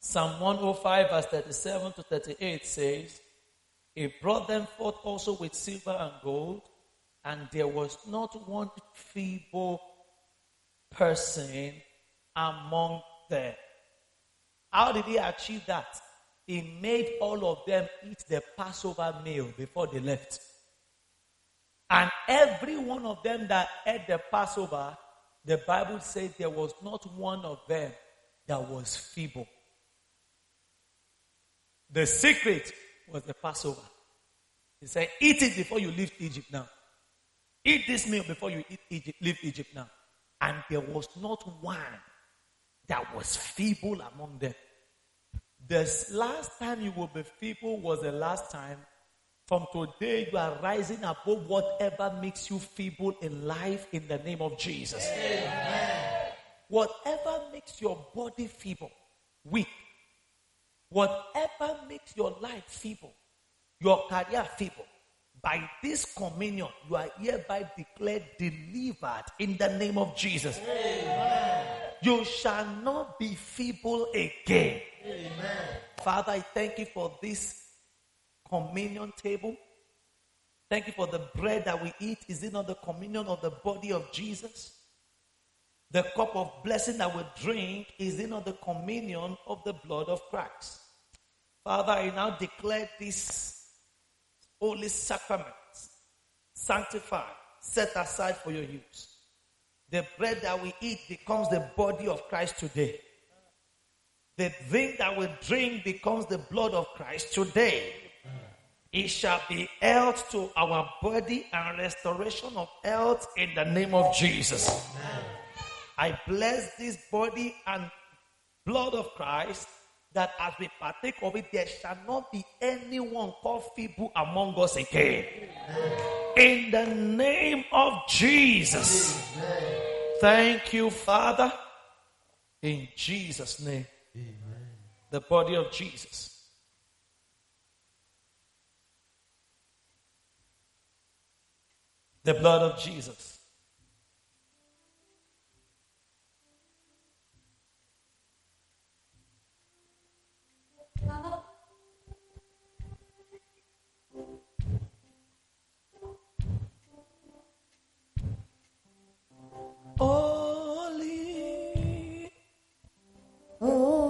Psalm 105, verse 37 to 38 says, He brought them forth also with silver and gold, and there was not one feeble person among them. How did he achieve that? He made all of them eat the Passover meal before they left. And every one of them that ate the Passover, the Bible said there was not one of them that was feeble. The secret was the Passover. He said, Eat it before you leave Egypt now. Eat this meal before you eat Egypt, leave Egypt now. And there was not one that was feeble among them. The last time you will be feeble was the last time. From today, you are rising above whatever makes you feeble in life in the name of Jesus. Amen. Whatever makes your body feeble, weak, whatever makes your life feeble, your career feeble, by this communion, you are hereby declared delivered in the name of Jesus. Amen. You shall not be feeble again. Amen. Father, I thank you for this communion table. Thank you for the bread that we eat. Is it not the communion of the body of Jesus? The cup of blessing that we drink, is it not the communion of the blood of Christ? Father, I now declare this holy sacrament sanctified, set aside for your use. The bread that we eat becomes the body of Christ today. The drink that we drink becomes the blood of Christ today. It shall be health to our body and restoration of health in the name of Jesus. I bless this body and blood of Christ that as we partake of it, there shall not be anyone called feeble among us again. In the name of Jesus. Thank you, Father. In Jesus' name. The body of Jesus. The blood of Jesus. Holy, Holy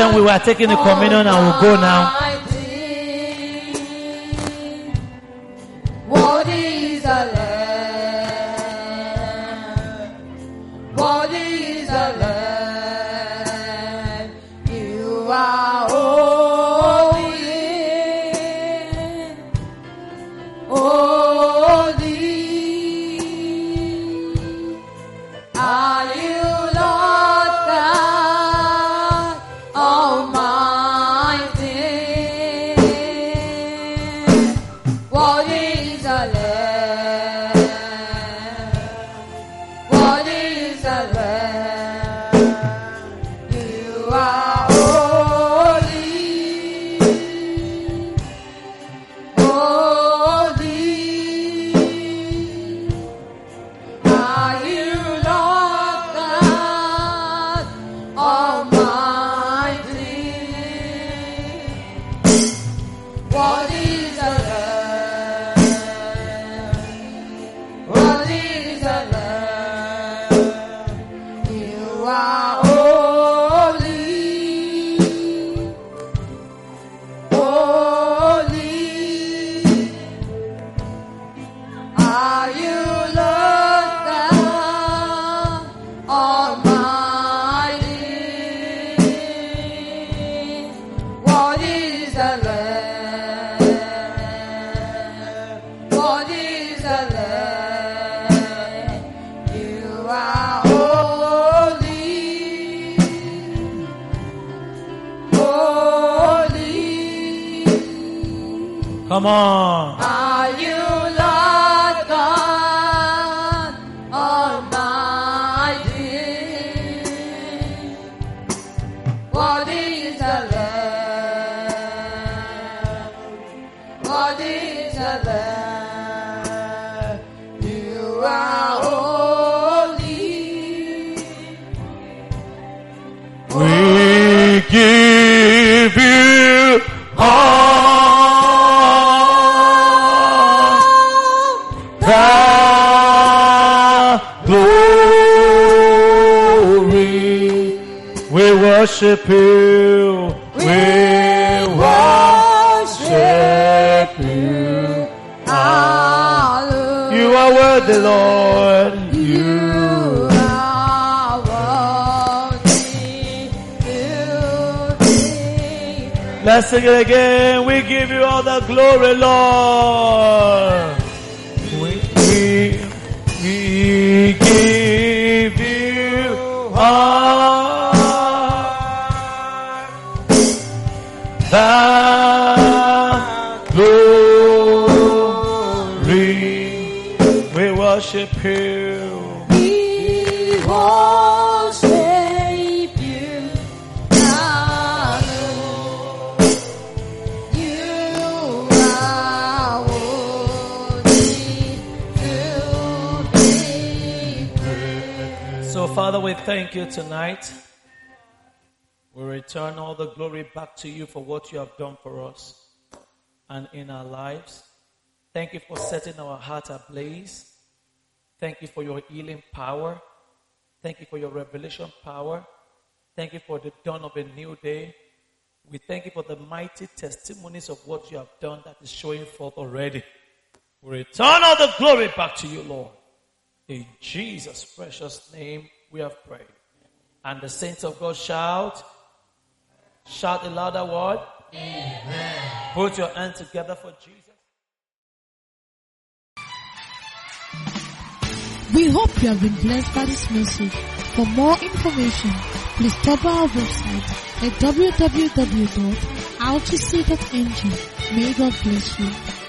Patient. We were taking the communion and we'll go now. To you for what you have done for us and in our lives. Thank you for setting our heart ablaze. Thank you for your healing power. Thank you for your revelation power. Thank you for the dawn of a new day. We thank you for the mighty testimonies of what you have done that is showing forth already. We return all the glory back to you, Lord. In Jesus' precious name we have prayed. And the saints of God shout, shout a louder word. Amen. Put your hands together for Jesus. We hope you have been blessed by this message. For more information, please stop our website at www.rtc.ng. May God bless you.